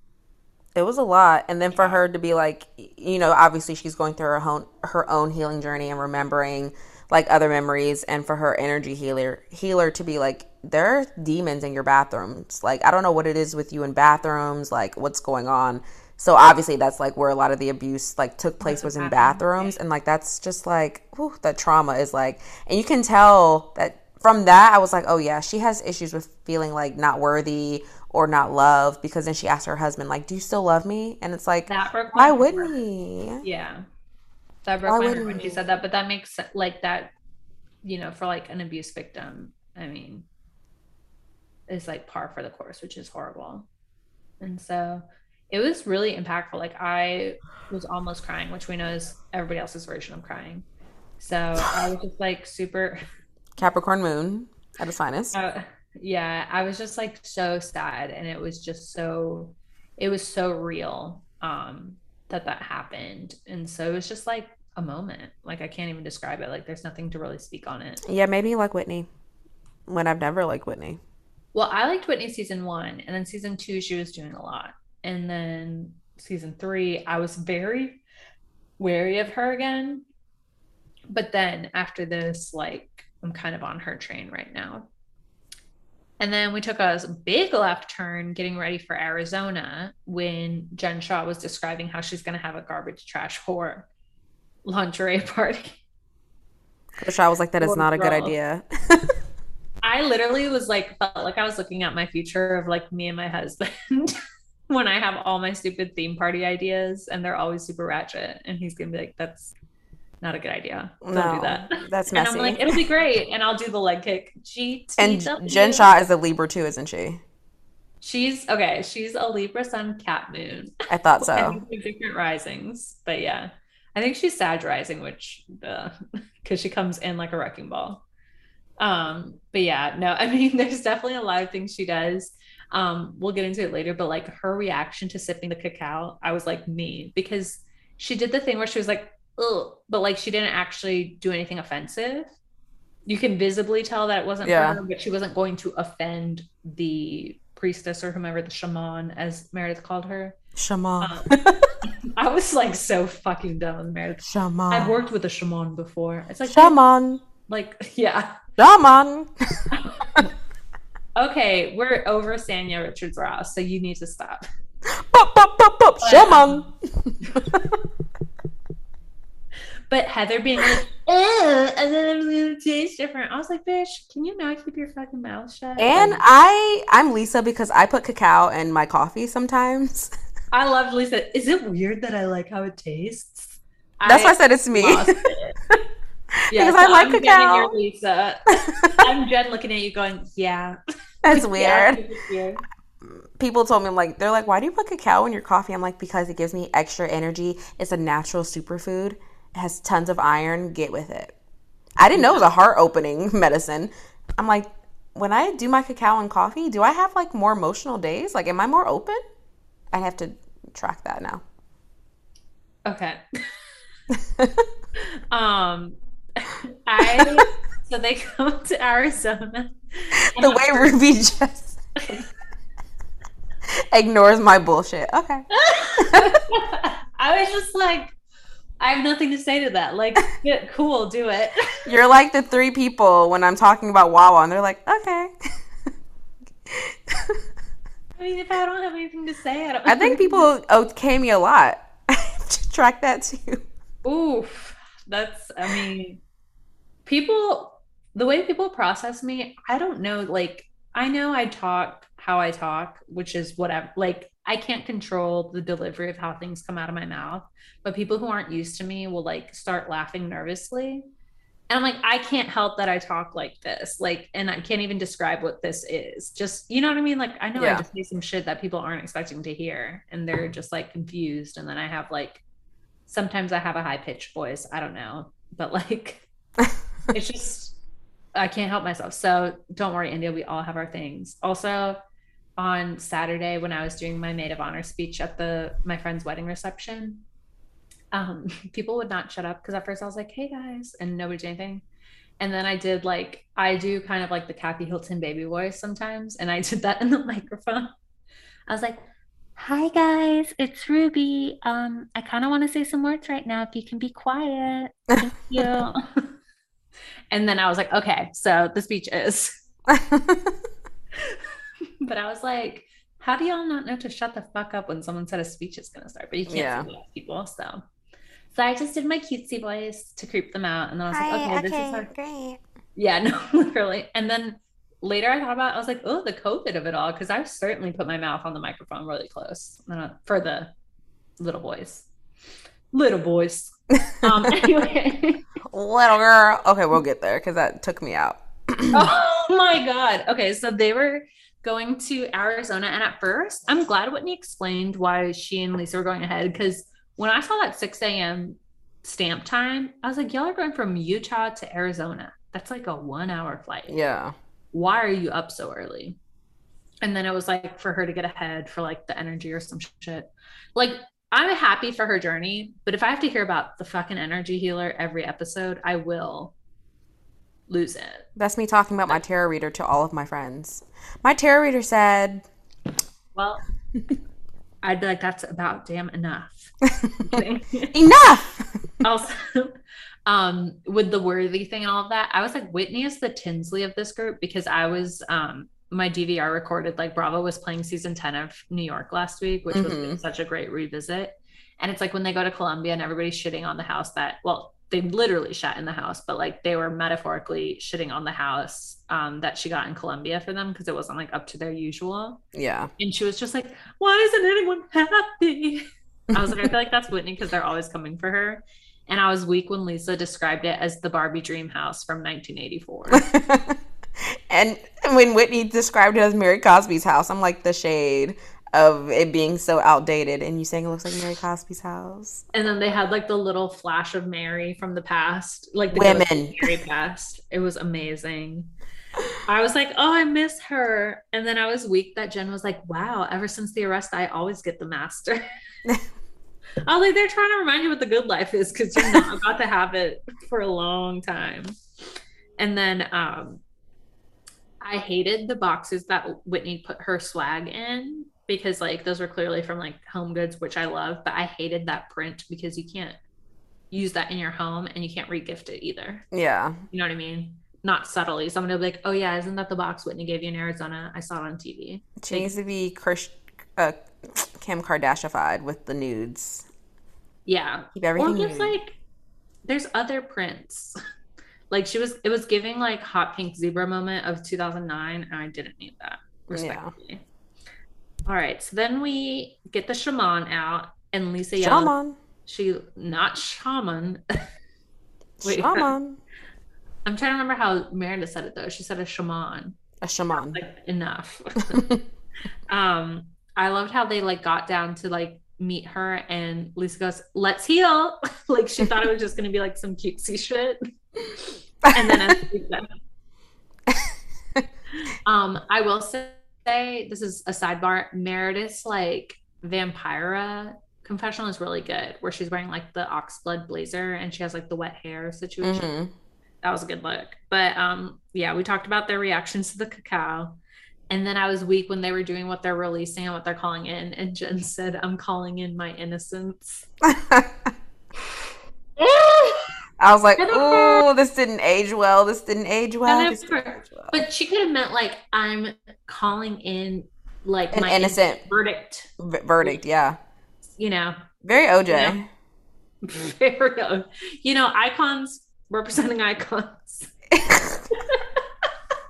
it was a lot. And then for her to be like you know obviously she's going through her own her own healing journey and remembering like other memories and for her energy healer healer to be like there are demons in your bathrooms. Like i don't know what it is with you in bathrooms like what's going on. So obviously that's like where a lot of the abuse like took place was in bathrooms. And like that's just like whew, that trauma is like and you can tell that from that i was like oh yeah she has issues with feeling like not worthy or not love because then she asked her husband like do you still love me? And it's like why wouldn't he? Yeah that broke why my heart when she said that but that makes like that you know for like an abuse victim i mean is like par for the course which is horrible. And so it was really impactful. Like i was almost crying which we know is everybody else's version of crying. So i was just like super capricorn moon at its finest. Uh, yeah i was just like so sad and it was just so it was so real um that that happened. And so it was just like a moment. Like i can't even describe it. Like there's nothing to really speak on it. Yeah maybe like whitney when i've never liked whitney. Well i liked whitney season one and then season two she was doing a lot. And then season three, I was very wary of her again. But then after this, like I'm kind of on her train right now. And then we took a big left turn getting ready for Arizona when Jen Shah was describing how she's going to have a garbage trash whore lingerie party. Which I was like, that is not a good idea. I literally was like, felt like I was looking at my future of like me and my husband when I have all my stupid theme party ideas and they're always super ratchet. And he's going to be like, that's not a good idea. Don't no, do that. That's messy. And I'm like, it'll be great. And I'll do the leg kick. G And Jen Shah is a Libra too, isn't she? She's okay. She's a Libra Sun Cap Moon. I thought so. different risings, but yeah, I think she's Sag rising, which because she comes in like a wrecking ball. Um, but yeah, no, I mean, there's definitely a lot of things she does. Um, we'll get into it later, but like her reaction to sipping the cacao, I was like me because she did the thing where she was like, Ugh, but like she didn't actually do anything offensive. You can visibly tell that it wasn't yeah. her, but she wasn't going to offend the priestess or whomever the shaman, as Meredith called her. Shaman. Um, I was like so fucking done with Meredith. Shaman. I've worked with a shaman before. It's like shaman. Like yeah. Shaman. okay, we're over Sanya Richards Ross, so you need to stop. Shaman. But Heather being like, and then it was gonna taste different. I was like, bitch, can you not keep your fucking mouth shut? And I, I'm Lisa because I put cacao in my coffee sometimes. I love Lisa. Is it weird that I like how it tastes? That's I why I said it's me. It. yeah, because so I like I'm cacao. Your Lisa. I'm Jen looking at you, going, yeah. That's weird. yeah, people told me like they're like why do you put cacao in your coffee i'm like because it gives me extra energy it's a natural superfood has tons of iron, get with it. I didn't know it was a heart opening medicine. I'm like, when I do my cacao and coffee, do I have like more emotional days? Like, am I more open? I have to track that now. Okay. um, I so they come to Arizona. The way Ruby just ignores my bullshit. Okay. I was just like, I have nothing to say to that. Like, yeah, cool, do it. You're like the three people when I'm talking about Wawa, and they're like, okay. I mean, if I don't have anything to say, I don't. I think people okay me a lot. To track that too. Oof, that's. I mean, people. The way people process me, I don't know. Like, I know I talk how I talk, which is whatever. Like, I can't control the delivery of how things come out of my mouth, but people who aren't used to me will like start laughing nervously. And I'm like, I can't help that I talk like this. Like, and I can't even describe what this is. Just, you know what I mean? Like, I know yeah. I just say some shit that people aren't expecting to hear and they're just like confused. And then I have like, sometimes I have a high pitched voice. I don't know. But like, it's just, I can't help myself. So don't worry, India. We all have our things. Also, on Saturday when I was doing my maid of honor speech at the my friend's wedding reception, um, people would not shut up because at first I was like, "Hey guys," and nobody did anything. And then I did like I do kind of like the Kathy Hilton baby voice sometimes, and I did that in the microphone. I was like, "Hi guys, it's Ruby. Um, I kind of want to say some words right now. If you can be quiet, thank you." and then I was like, "Okay, so the speech is." but I was like, how do y'all not know to shut the fuck up when someone said a speech is going to start? But you can't yeah. see people. So, so I just did my cutesy voice to creep them out. And then I was Hi, like, okay, okay, this is our... great. Yeah, no, literally. And then later I thought about it, I was like, oh, the COVID of it all. Cause I certainly put my mouth on the microphone really close uh, for the little boys. Little boys. Um, anyway. Little girl. Okay, we'll get there because that took me out. oh my God. Okay, so they were going to Arizona. And at first, I'm glad Whitney explained why she and Lisa were going ahead because when I saw that 6 a.m. stamp time, I was like, y'all are going from Utah to Arizona. That's like a one hour flight. Yeah. Why are you up so early? And then it was like for her to get ahead for like the energy or some shit. Like, I'm happy for her journey, but if I have to hear about the fucking energy healer every episode, I will lose it. That's me talking about my tarot reader to all of my friends. My tarot reader said, "Well, I'd be like, that's about damn enough. enough. also, um, with the worthy thing and all of that, I was like, Whitney is the Tinsley of this group because I was um my DVR recorded like Bravo was playing season 10 of New York last week, which mm-hmm. was such a great revisit. And it's like when they go to Colombia and everybody's shitting on the house that, well, they literally shot in the house, but like they were metaphorically shitting on the house um, that she got in Colombia for them because it wasn't like up to their usual. Yeah. And she was just like, why isn't anyone happy? I was like, I feel like that's Whitney because they're always coming for her. And I was weak when Lisa described it as the Barbie dream house from 1984. and when Whitney described it as Mary Cosby's house, I'm like, the shade of it being so outdated and you saying it looks like Mary Cosby's house. And then they had like the little flash of Mary from the past, like the women Mary past. It was amazing. I was like, oh, I miss her. And then I was weak that Jen was like, wow, ever since the arrest, I always get the master. I was like, they're trying to remind you what the good life is because you're not about to have it for a long time. And then um I hated the boxes that Whitney put her swag in because like those were clearly from like home goods which i love but i hated that print because you can't use that in your home and you can't regift it either. Yeah. You know what i mean? Not subtly. Somebody will be like oh yeah isn't that the box whitney gave you in arizona? I saw it on tv she like, needs to be Chris, uh, kim kardashified with the nudes. Yeah. Keep everything or just like there's other prints. Like she was it was giving like hot pink zebra moment of 2009 and i didn't need that respectfully. yeah. All right. So then we get the shaman out, and Lisa yells. Shaman. She not shaman. Wait, shaman. I'm trying to remember how Meredith said it though. She said a shaman. A shaman. Like enough. um, I loved how they like got down to like meet her, and Lisa goes, "Let's heal." like she thought it was just gonna be like some cutesy shit. and then um, I will say say this is a sidebar. Meredith's like Vampira confessional is really good, where she's wearing like the oxblood blazer and she has like the wet hair situation. Mm-hmm. That was a good look. But um, yeah, we talked about their reactions to the cacao. And then I was weak when they were doing what they're releasing and what they're calling in. And Jen said, I'm calling in my innocence. I was like, oh, this didn't age well. This didn't age well. Didn't age well. But she could have meant like I'm calling in like An my innocent verdict. V- verdict, yeah. You know, very OJ. You know? Very, you know, icons representing icons.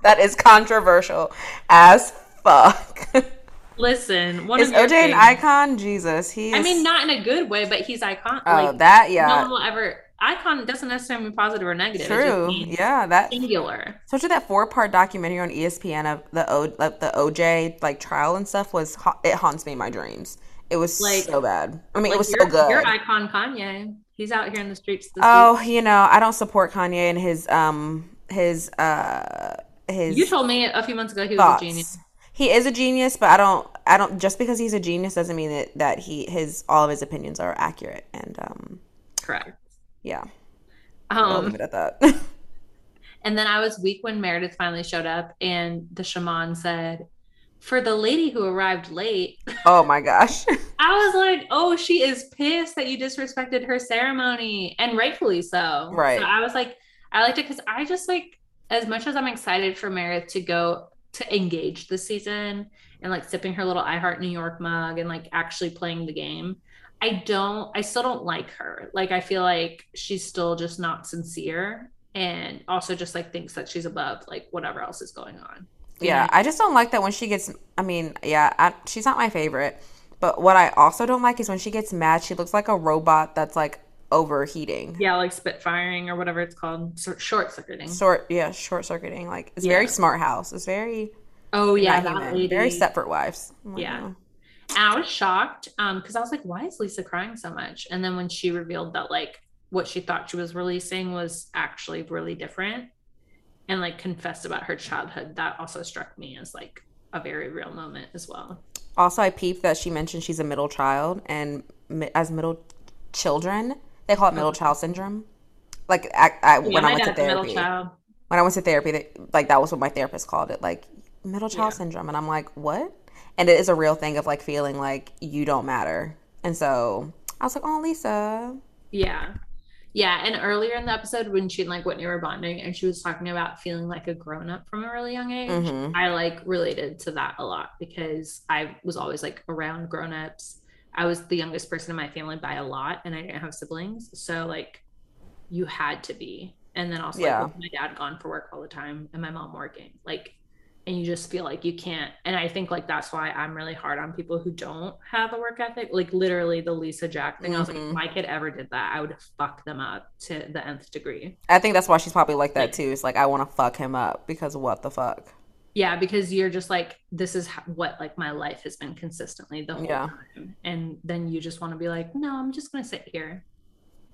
that is controversial as fuck. Listen, one is OJ an icon? Jesus, he. I mean, not in a good way, but he's icon. Oh, like, that yeah. No one will ever icon doesn't necessarily mean positive or negative. True. Yeah, that singular. Especially that four part documentary on ESPN of the O like the OJ like trial and stuff was it haunts me in my dreams. It was like, so bad. I mean, like it was so good. Your icon Kanye. He's out here in the streets. oh, week. you know, I don't support Kanye and his um his uh his. You told me a few months ago he thoughts. was a genius. He is a genius, but I don't. I don't. Just because he's a genius doesn't mean that that he his all of his opinions are accurate. And um, correct. Yeah. Um, I'll leave it at that. and then I was weak when Meredith finally showed up, and the shaman said, "For the lady who arrived late." Oh my gosh! I was like, "Oh, she is pissed that you disrespected her ceremony, and rightfully so." Right. So I was like, I liked it because I just like, as much as I'm excited for Meredith to go to engage this season and like sipping her little I Heart New York mug and like actually playing the game. I don't, I still don't like her. Like, I feel like she's still just not sincere and also just like thinks that she's above like whatever else is going on. Yeah, I just don't like that when she gets, I mean, yeah, I, she's not my favorite. But what I also don't like is when she gets mad, she looks like a robot that's like overheating. Yeah, like spitfiring or whatever it's called, short circuiting. Short, yeah, short circuiting. Like it's yeah. very smart house. It's very. Oh yeah, that lady. very Stepford Wives. yeah, and I was shocked because um, I was like, why is Lisa crying so much? And then when she revealed that like what she thought she was releasing was actually really different and like confessed about her childhood, that also struck me as like a very real moment as well. Also, I peeped that she mentioned she's a middle child, and as middle children, they call it middle child syndrome. Like I, I, yeah, when I went to therapy, when I went to therapy, they, like that was what my therapist called it. Like middle child Yeah. syndrome. And I'm like, what? And it is a real thing of like feeling like you don't matter. And so I was like, oh, Lisa. Yeah. Yeah. And earlier in the episode, when she and like Whitney were bonding and she was talking about feeling like a grown up from a really young age, Mhm. I like related to that a lot because I was always like around grown ups. I was the youngest person in my family by a lot and I didn't have siblings. So, like, you had to be. And then also, Yeah. like, my dad gone for work all the time and my mom working. Like, and you just feel like you can't. And I think like that's why I'm really hard on people who don't have a work ethic. Like literally the Lisa Jack thing. I was like, if mm-hmm. my kid ever did that, I would fuck them up to the nth degree. I think that's why she's probably like that too. It's like, I want to fuck him up because what the fuck? Yeah, because you're just like, this is what like my life has been consistently the whole Yeah. time. And then you just want to be like, no, I'm just gonna sit here.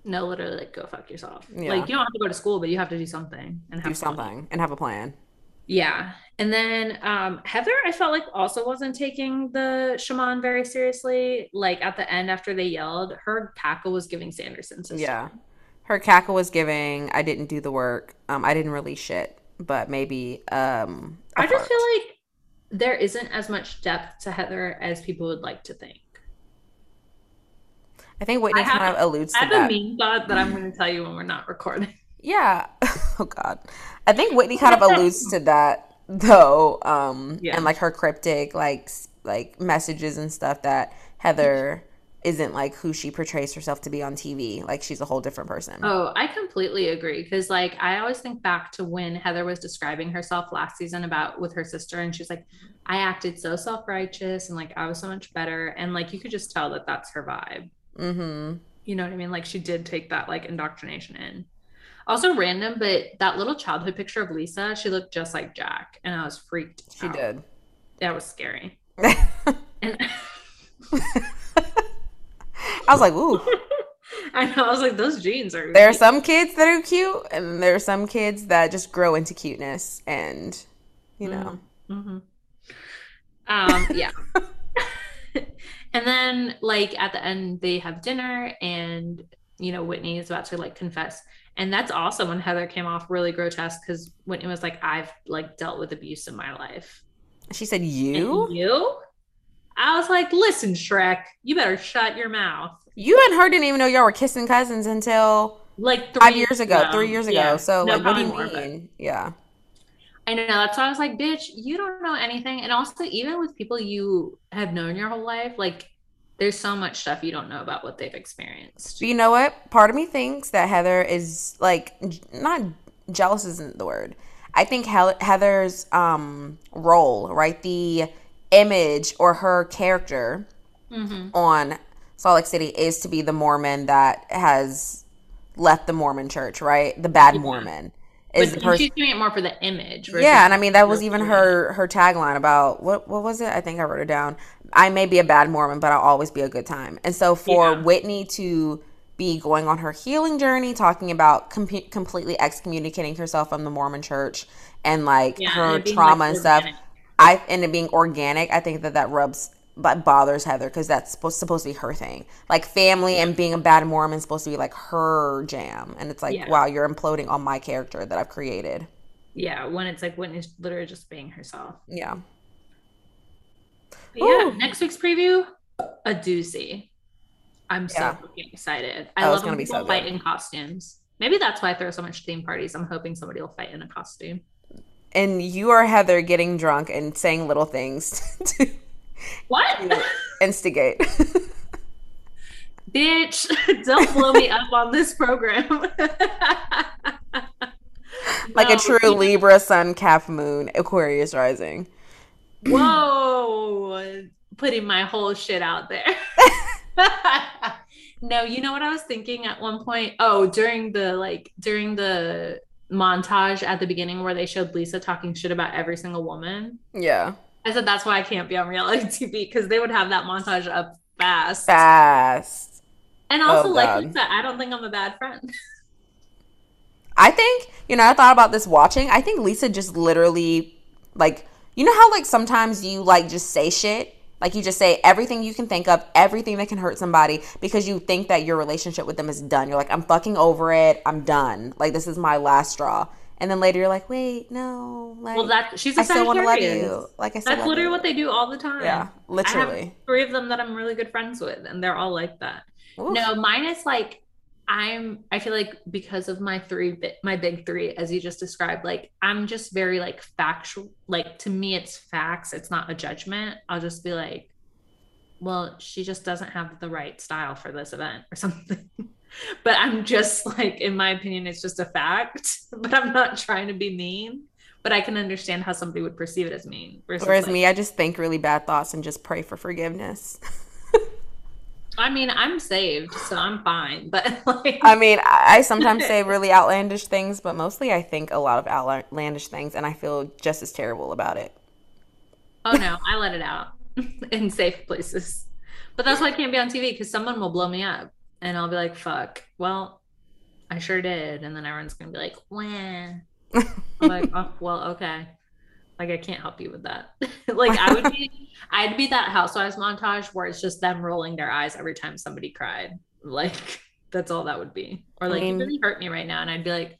No, literally, like go fuck yourself. Yeah. Like you don't have to go to school, but you have to do something and have fun. something and have a plan. Yeah. And then um Heather, I felt like also wasn't taking the shaman very seriously. Like at the end after they yelled, her cackle was giving Sanderson sister. Yeah. Her cackle was giving, I didn't do the work. Um, I didn't release shit, but maybe um I just feel like there isn't as much depth to Heather as people would like to think. I think Whitney I have- kind of alludes I to have that. a meme thought that I'm going to tell you when we're not recording. Yeah. Oh God. I think Whitney kind of alludes to that though. Um Yeah. and like her cryptic like like messages and stuff that Heather isn't like who she portrays herself to be on TV. Like she's a whole different person. Oh, I completely agree. Because, like, I always think back to when Heather was describing herself last season about with her sister, and she's like, I acted so self righteous and like I was so much better. And like, you could just tell that that's her vibe. Mm-hmm. You know what I mean? Like, she did take that like indoctrination in. Also, random, but that little childhood picture of Lisa, she looked just like Jack, and I was freaked. She out. did. That was scary. And I was like, ooh. I know, I was like, those jeans are. There are some kids that are cute, and there are some kids that just grow into cuteness, and you know, hmm Um, yeah. and then, like at the end, they have dinner, and you know, Whitney is about to like confess, and that's also when Heather came off really grotesque because Whitney was like, "I've like dealt with abuse in my life." she said, And "You, you? I was like, "Listen, Shrek, you better shut your mouth." you and her didn't even know y'all were kissing cousins until Like three five years ago, three years ago. Yeah. So, No, like, what do you more, but- mean? Yeah, I know. That's why I was like, bitch, you don't know anything. And also, even with people you have known your whole life, like, there's so much stuff you don't know about what they've experienced. but you know what? Part of me thinks that Heather is like not jealous isn't the word. I think Heather's um role, right, the image or her character Mm-hmm. on Salt Lake City is to be the Mormon that has left the Mormon church, right? The bad Yeah. Mormon But is the person. she's doing it more for the image. Yeah, and I mean that was even her her tagline about what what was it? I think I wrote it down. I may be a bad Mormon, but I'll always be a good time. And so for Yeah. Whitney to be going on her healing journey, talking about com- completely excommunicating herself from the Mormon church and like Yeah, her being, trauma like, and stuff, organic. I and it being organic, I think that that rubs but bothers Heather because that's supposed supposed to be her thing. Like family and being a bad Mormon is supposed to be like her jam, and it's like, Yeah. wow, you're imploding on my character that I've created. Yeah, when it's like Whitney's literally just being herself. Yeah. Yeah, next week's preview, a doozy. I'm so Yeah. fucking excited. I love when be people so fight in costumes. Maybe that's why I throw so much theme parties. I'm hoping somebody will fight in a costume. and you are Heather getting drunk and saying little things to What? instigate. Bitch, don't blow me up on this program. like No, a true Libra, Sun, Cap, Moon, Aquarius rising. Whoa, putting my whole shit out there. no, you know what I was thinking at one point? Oh, during the like during the montage at the beginning where they showed Lisa talking shit about every single woman. Yeah. I said that's why I can't be on reality TV because they would have that montage up fast. Fast. And also, Oh, like. Lisa, I don't think I'm a bad friend. I think, you know, I thought about this watching. I think Lisa just literally, like, you know how, like, sometimes you, like, just say shit? Like, you just say everything you can think of, everything that can hurt somebody because you think that your relationship with them is done. You're like, I'm fucking over it. I'm done. Like, this is my last straw. and then later you're like, wait, no, like, well, that she's a I still want to love you. Like I said, That's literally you. what they do all the time. Yeah, I have literally. three of them that I'm really good friends with, and they're all like that. Oof. No, mine is like I'm. I feel like because of my three, my big three, as you just described, like I'm just very like factual. Like to me, it's facts. It's not a judgment. I'll just be like, well, she just doesn't have the right style for this event or something. but I'm just like, in my opinion, it's just a fact. But I'm not trying to be mean. But I can understand how somebody would perceive it as mean. Versus Whereas like- me, I just think really bad thoughts and just pray for forgiveness. I mean, I'm saved, so I'm fine. But like, I mean, I sometimes say really outlandish things, but mostly I think a lot of outlandish things, and I feel just as terrible about it. oh no, I let it out in safe places. But that's why I can't be on TV because someone will blow me up, and I'll be like, "Fuck." Well, I sure did, and then everyone's gonna be like. I'm like, "Oh, well, okay." Like I can't help you with that. like I would be, I'd be that Housewives montage where it's just them rolling their eyes every time somebody cried. Like that's all that would be. Or like mean- you really hurt me right now, and I'd be like,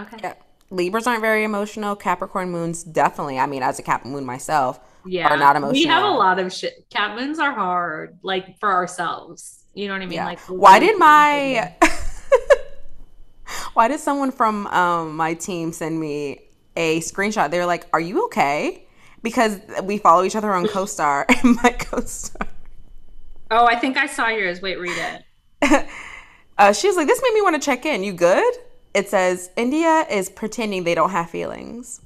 okay. Yeah. Libras aren't very emotional. Capricorn moons definitely. I mean, as a Cap moon myself, yeah are not emotional. we have a lot of shit cap moons are hard like for ourselves you know what i mean yeah. like why did my Why did someone from um, my team send me a screenshot? They were like, "Are you okay?" Because we follow each other on CoStar, and my CoStar. oh i think i saw yours wait read it uh, she was like, "This made me want to check in. You good?" It says India is pretending they don't have feelings.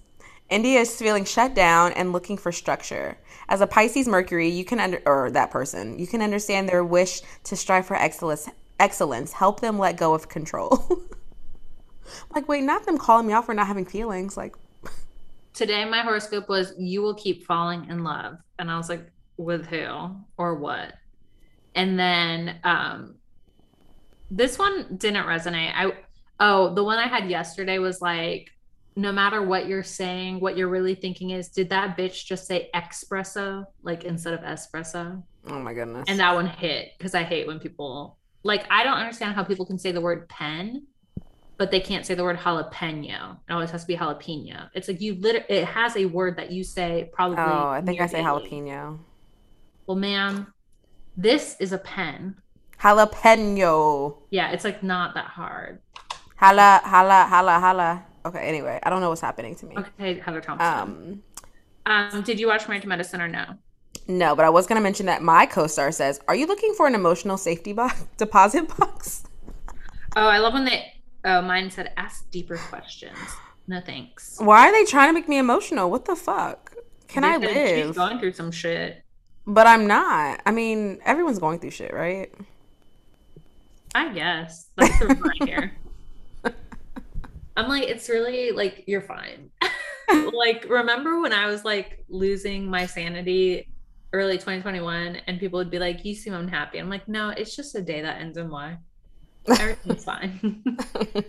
India is feeling shut down and looking for structure. As a Pisces Mercury, you can under or that person, you can understand their wish to strive for excellence. Excellence. Help them let go of control. Like, wait, not them calling me out for not having feelings. Like, today my horoscope was you will keep falling in love and i was like with who or what and then um this one didn't resonate i oh the one i had yesterday was like no matter what you're saying what you're really thinking is did that bitch just say espresso like instead of espresso oh my goodness. and that one hit because I hate when people like I don't understand how people can say the word pen, but they can't say the word jalapeno. It always has to be jalapeno. It's like you literally it has a word that you say probably. oh, I think I say jalapeno. Well, ma'am, this is a pen. Jalapeno. Yeah, it's like not that hard. Hala, hala, hala, hala. Okay, anyway, I don't know what's happening to me. Okay, Heather Thompson. Um, Um, did you watch Married to Medicine or no? no, but I was gonna mention that my CoStar says, "Are you looking for an emotional safety box deposit box?" Oh, I love when they. Oh, mine said ask deeper questions. No thanks. Why are they trying to make me emotional? What the fuck? Can I Because She's live? going through some shit. But I'm not. I mean, everyone's going through shit, right? I guess that's the I'm. I'm like, it's really like you're fine. like, remember when I was like losing my sanity early 2021, and people would be like, "You seem unhappy." I'm like, no, it's just a day that ends in Y. Everything's fine.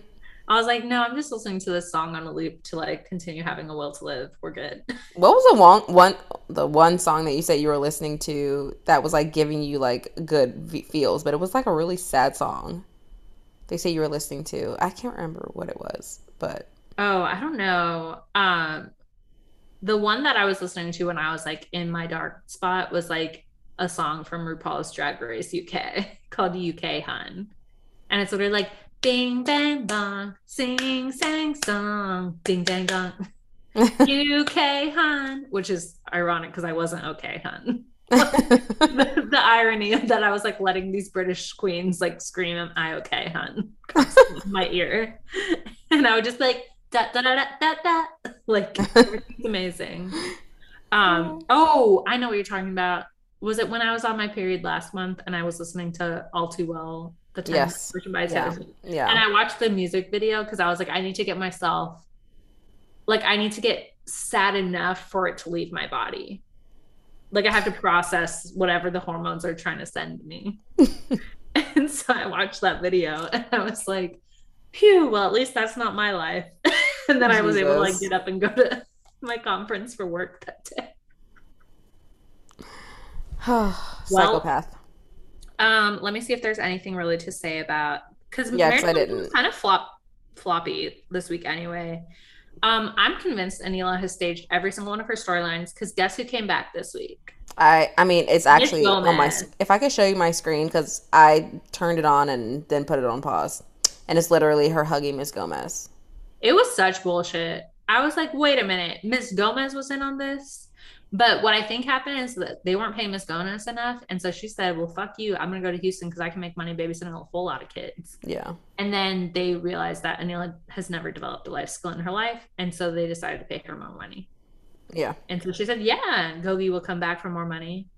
I was like, no, I'm just listening to this song on a loop to like continue having a will to live. We're good. What was the one, one the one song that you said you were listening to that was like giving you like good v- feels, but it was like a really sad song. They say you were listening to. I can't remember what it was, but Oh, I don't know. Um, the one that I was listening to when I was like in my dark spot was like a song from RuPaul's Drag Race UK called UK Hun. And it's literally like bing bang bong, sing sang song, ding dang dong. UK Hun, which is ironic because I wasn't okay, hun. the, the irony of that I was like letting these British queens like scream I okay, hun my ear. And I would just like da da da da da da like everything's amazing. Um oh, I know what you're talking about. Was it when I was on my period last month and I was listening to All Too Well, the time Yes. Yeah. Yeah. And I watched the music video because I was like, I need to get myself, like, I need to get sad enough for it to leave my body. Like, I have to process whatever the hormones are trying to send me. and so I watched that video and I was like, phew, well, at least that's not my life. and then I was able to, like, get up and go to my conference for work that day. Psychopath. Um, let me see if there's anything really to say about because Yeah, 'cause I didn't. kind of flop floppy this week anyway. Um, I'm convinced Anila has staged every single one of her storylines because guess who came back this week? I I mean it's actually on my if I could show you my screen because I turned it on and then put it on pause and it's literally her hugging Miss Gomez. It was such bullshit. I was like, wait a minute, Miss Gomez was in on this. But what I think happened is that they weren't paying Miss Gomez enough. And so she said, Well, fuck you. I'm going to go to Houston because I can make money babysitting a whole lot of kids. Yeah. And then they realized that Anila has never developed a life skill in her life. And so they decided to pay her more money. Yeah. And so she said, Yeah, Gogi will come back for more money.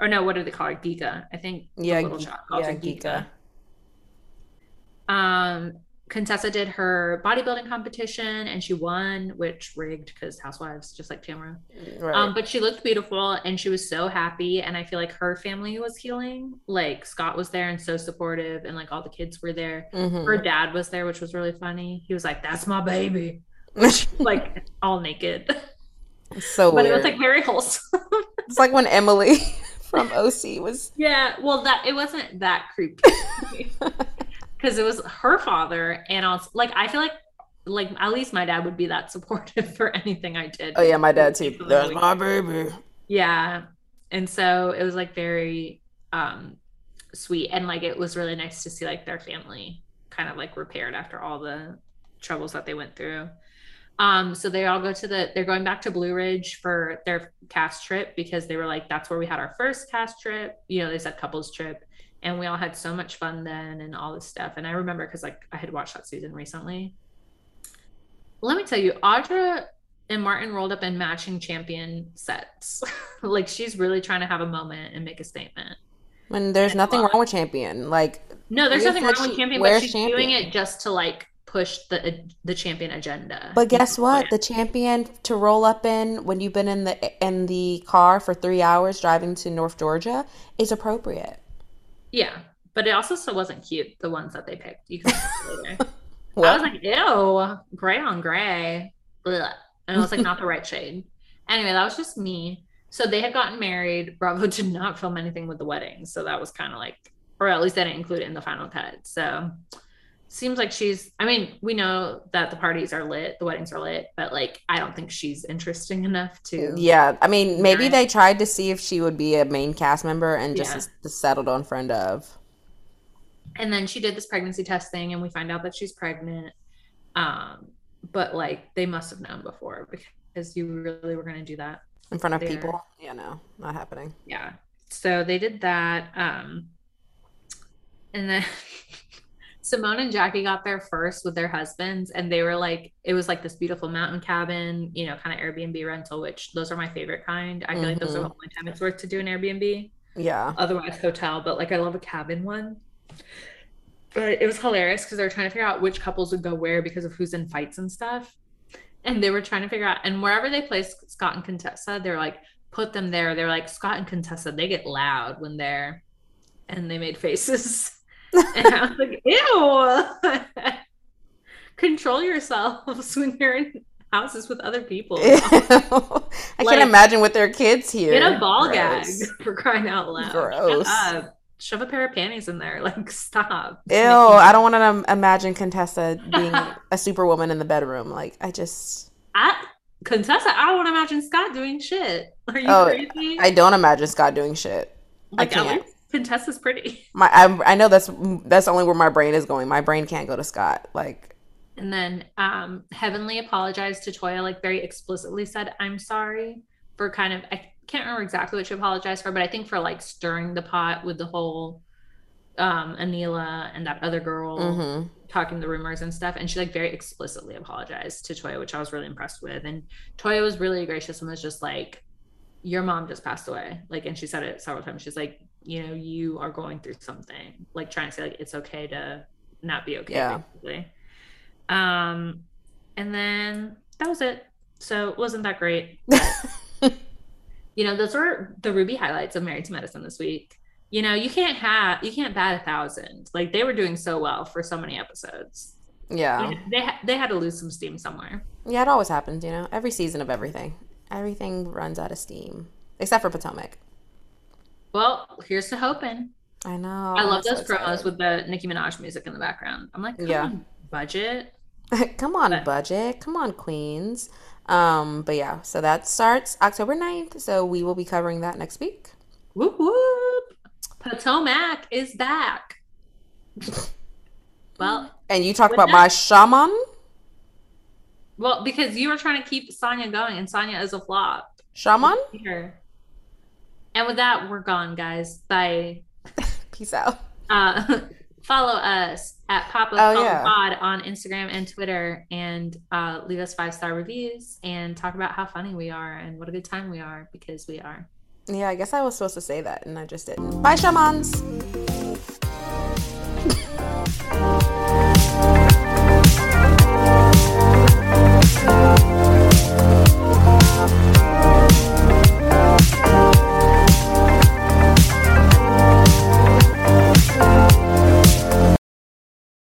Or no, what do they call her? Giga. I think Yeah, little Gi- shop calls yeah, her Giga. Giga. Um, Contessa did her bodybuilding competition and she won, which rigged because housewives, just like Tamara. Right. Um, but she looked beautiful and she was so happy. And I feel like her family was healing. Like Scott was there and so supportive, and like all the kids were there. Mhm. Her dad was there, which was really funny. He was like, That's my baby. Which, Like all naked. so but weird. it was like very wholesome. it's like when Emily from OC was yeah. Well, that it wasn't that creepy. Because it was her father, and also like I feel like like at least my dad would be that supportive for anything I did. Oh yeah, my dad too. Totally. That's my baby. Yeah. And so it was like very um sweet and like it was really nice to see like their family kind of like repaired after all the troubles that they went through. Um so they all go to the they're going back to Blue Ridge for their cast trip because they were like that's where we had our first cast trip. You know, they said couples trip and we all had so much fun then and all this stuff. And I remember cuz like I had watched that season recently. Let me tell you, Audra and Martin rolled up in matching champion sets. like she's really trying to have a moment and make a statement. When there's nothing wrong with champion. Like No, there's nothing wrong with champion, but she's champion. doing it just to like push the uh, the champion agenda. But guess what? The champion to roll up in when you've been in the in the car for three hours driving to North Georgia is appropriate. Yeah, but it also still wasn't cute. The ones that they picked, you can see later. I was like, ew, gray on gray, Blech. and it was like not the right shade. Anyway, that was just me. So they had gotten married. Bravo did not film anything with the wedding, so that was kind of like, or at least they didn't include it in the final cut. So seems like she's. I mean, we know that the parties are lit, the weddings are lit, but like, I don't think she's interesting enough to. yeah. I mean, maybe they tried to see if she would be a main cast member and just Yeah. settled on friend of. and then she did this pregnancy test thing and we find out that she's pregnant um but like they must have known before because you really were going to do that in front of There. people. Yeah, no, not happening. yeah so they did that um and then simone and jackie got there first with their husbands and they were like it was like this beautiful mountain cabin you know kind of airbnb rental which those are my favorite kind i feel like those are mm-hmm. the only time it's worth to do an airbnb Yeah. otherwise hotel, but like I love a cabin one. But it was hilarious because they were trying to figure out which couples would go where because of who's in fights and stuff. And they were trying to figure out, and wherever they placed Scott and Contessa, they're like, put them there. They're like, Scott and Contessa, they get loud when they're, and they made faces. and I was like, ew. Control yourselves when you're in houses with other people. I Like, can't imagine with their kids here. Get a ball gag for crying out loud. Gross. Shove a pair of panties in there. Like, stop. Ew, I don't want to imagine Contessa being a superwoman in the bedroom. Like, I just, I, Contessa, I don't want to imagine Scott doing shit. Are you Oh, crazy? I don't imagine Scott doing shit. like, I can't. Contessa's pretty. My, I, I know that's that's only where my brain is going. My brain can't go to Scott. Like, And then um, Heavenly apologized to Toya, like very explicitly said, I'm sorry for kind of, I can't remember exactly what she apologized for, but I think for like stirring the pot with the whole um, Anila and that other girl mhm. talking the rumors and stuff. And she like very explicitly apologized to Toya, which I was really impressed with. And Toya was really gracious and was just like, Your mom just passed away. Like, and she said it several times. She's like, you know, you are going through something. Like trying to say like it's okay to not be okay, Yeah. basically. Um, and then that was it. So it wasn't that great. You know, those were the Ruby highlights of Married to Medicine this week. You know, you can't have you can't bat a thousand. Like they were doing so well for so many episodes. yeah, You know, they ha- they had to lose some steam somewhere. yeah. It always happens, you know. Every season of everything, everything runs out of steam, except for Potomac. Well, here's to hoping. I know. I I'm love so those promos excited. with the Nicki Minaj music in the background. I'm like, Yeah. on, budget. Come on, but- budget. Come on, queens. Um, but yeah, so that starts October 9th. So we will be covering that next week. Whoop whoop. Potomac is back. well, and you talk about that, my shaman. Well, because you were trying to keep Sonya going, and Sonya is a flop. Shaman. And with that, we're gone, guys. Bye. Peace out. Uh, follow us at Pop Up oh, yeah. Pod on Instagram and Twitter, and uh, leave us five star reviews and talk about how funny we are and what a good time we are because we are. Yeah, I guess I was supposed to say that and I just didn't. Bye, shamans.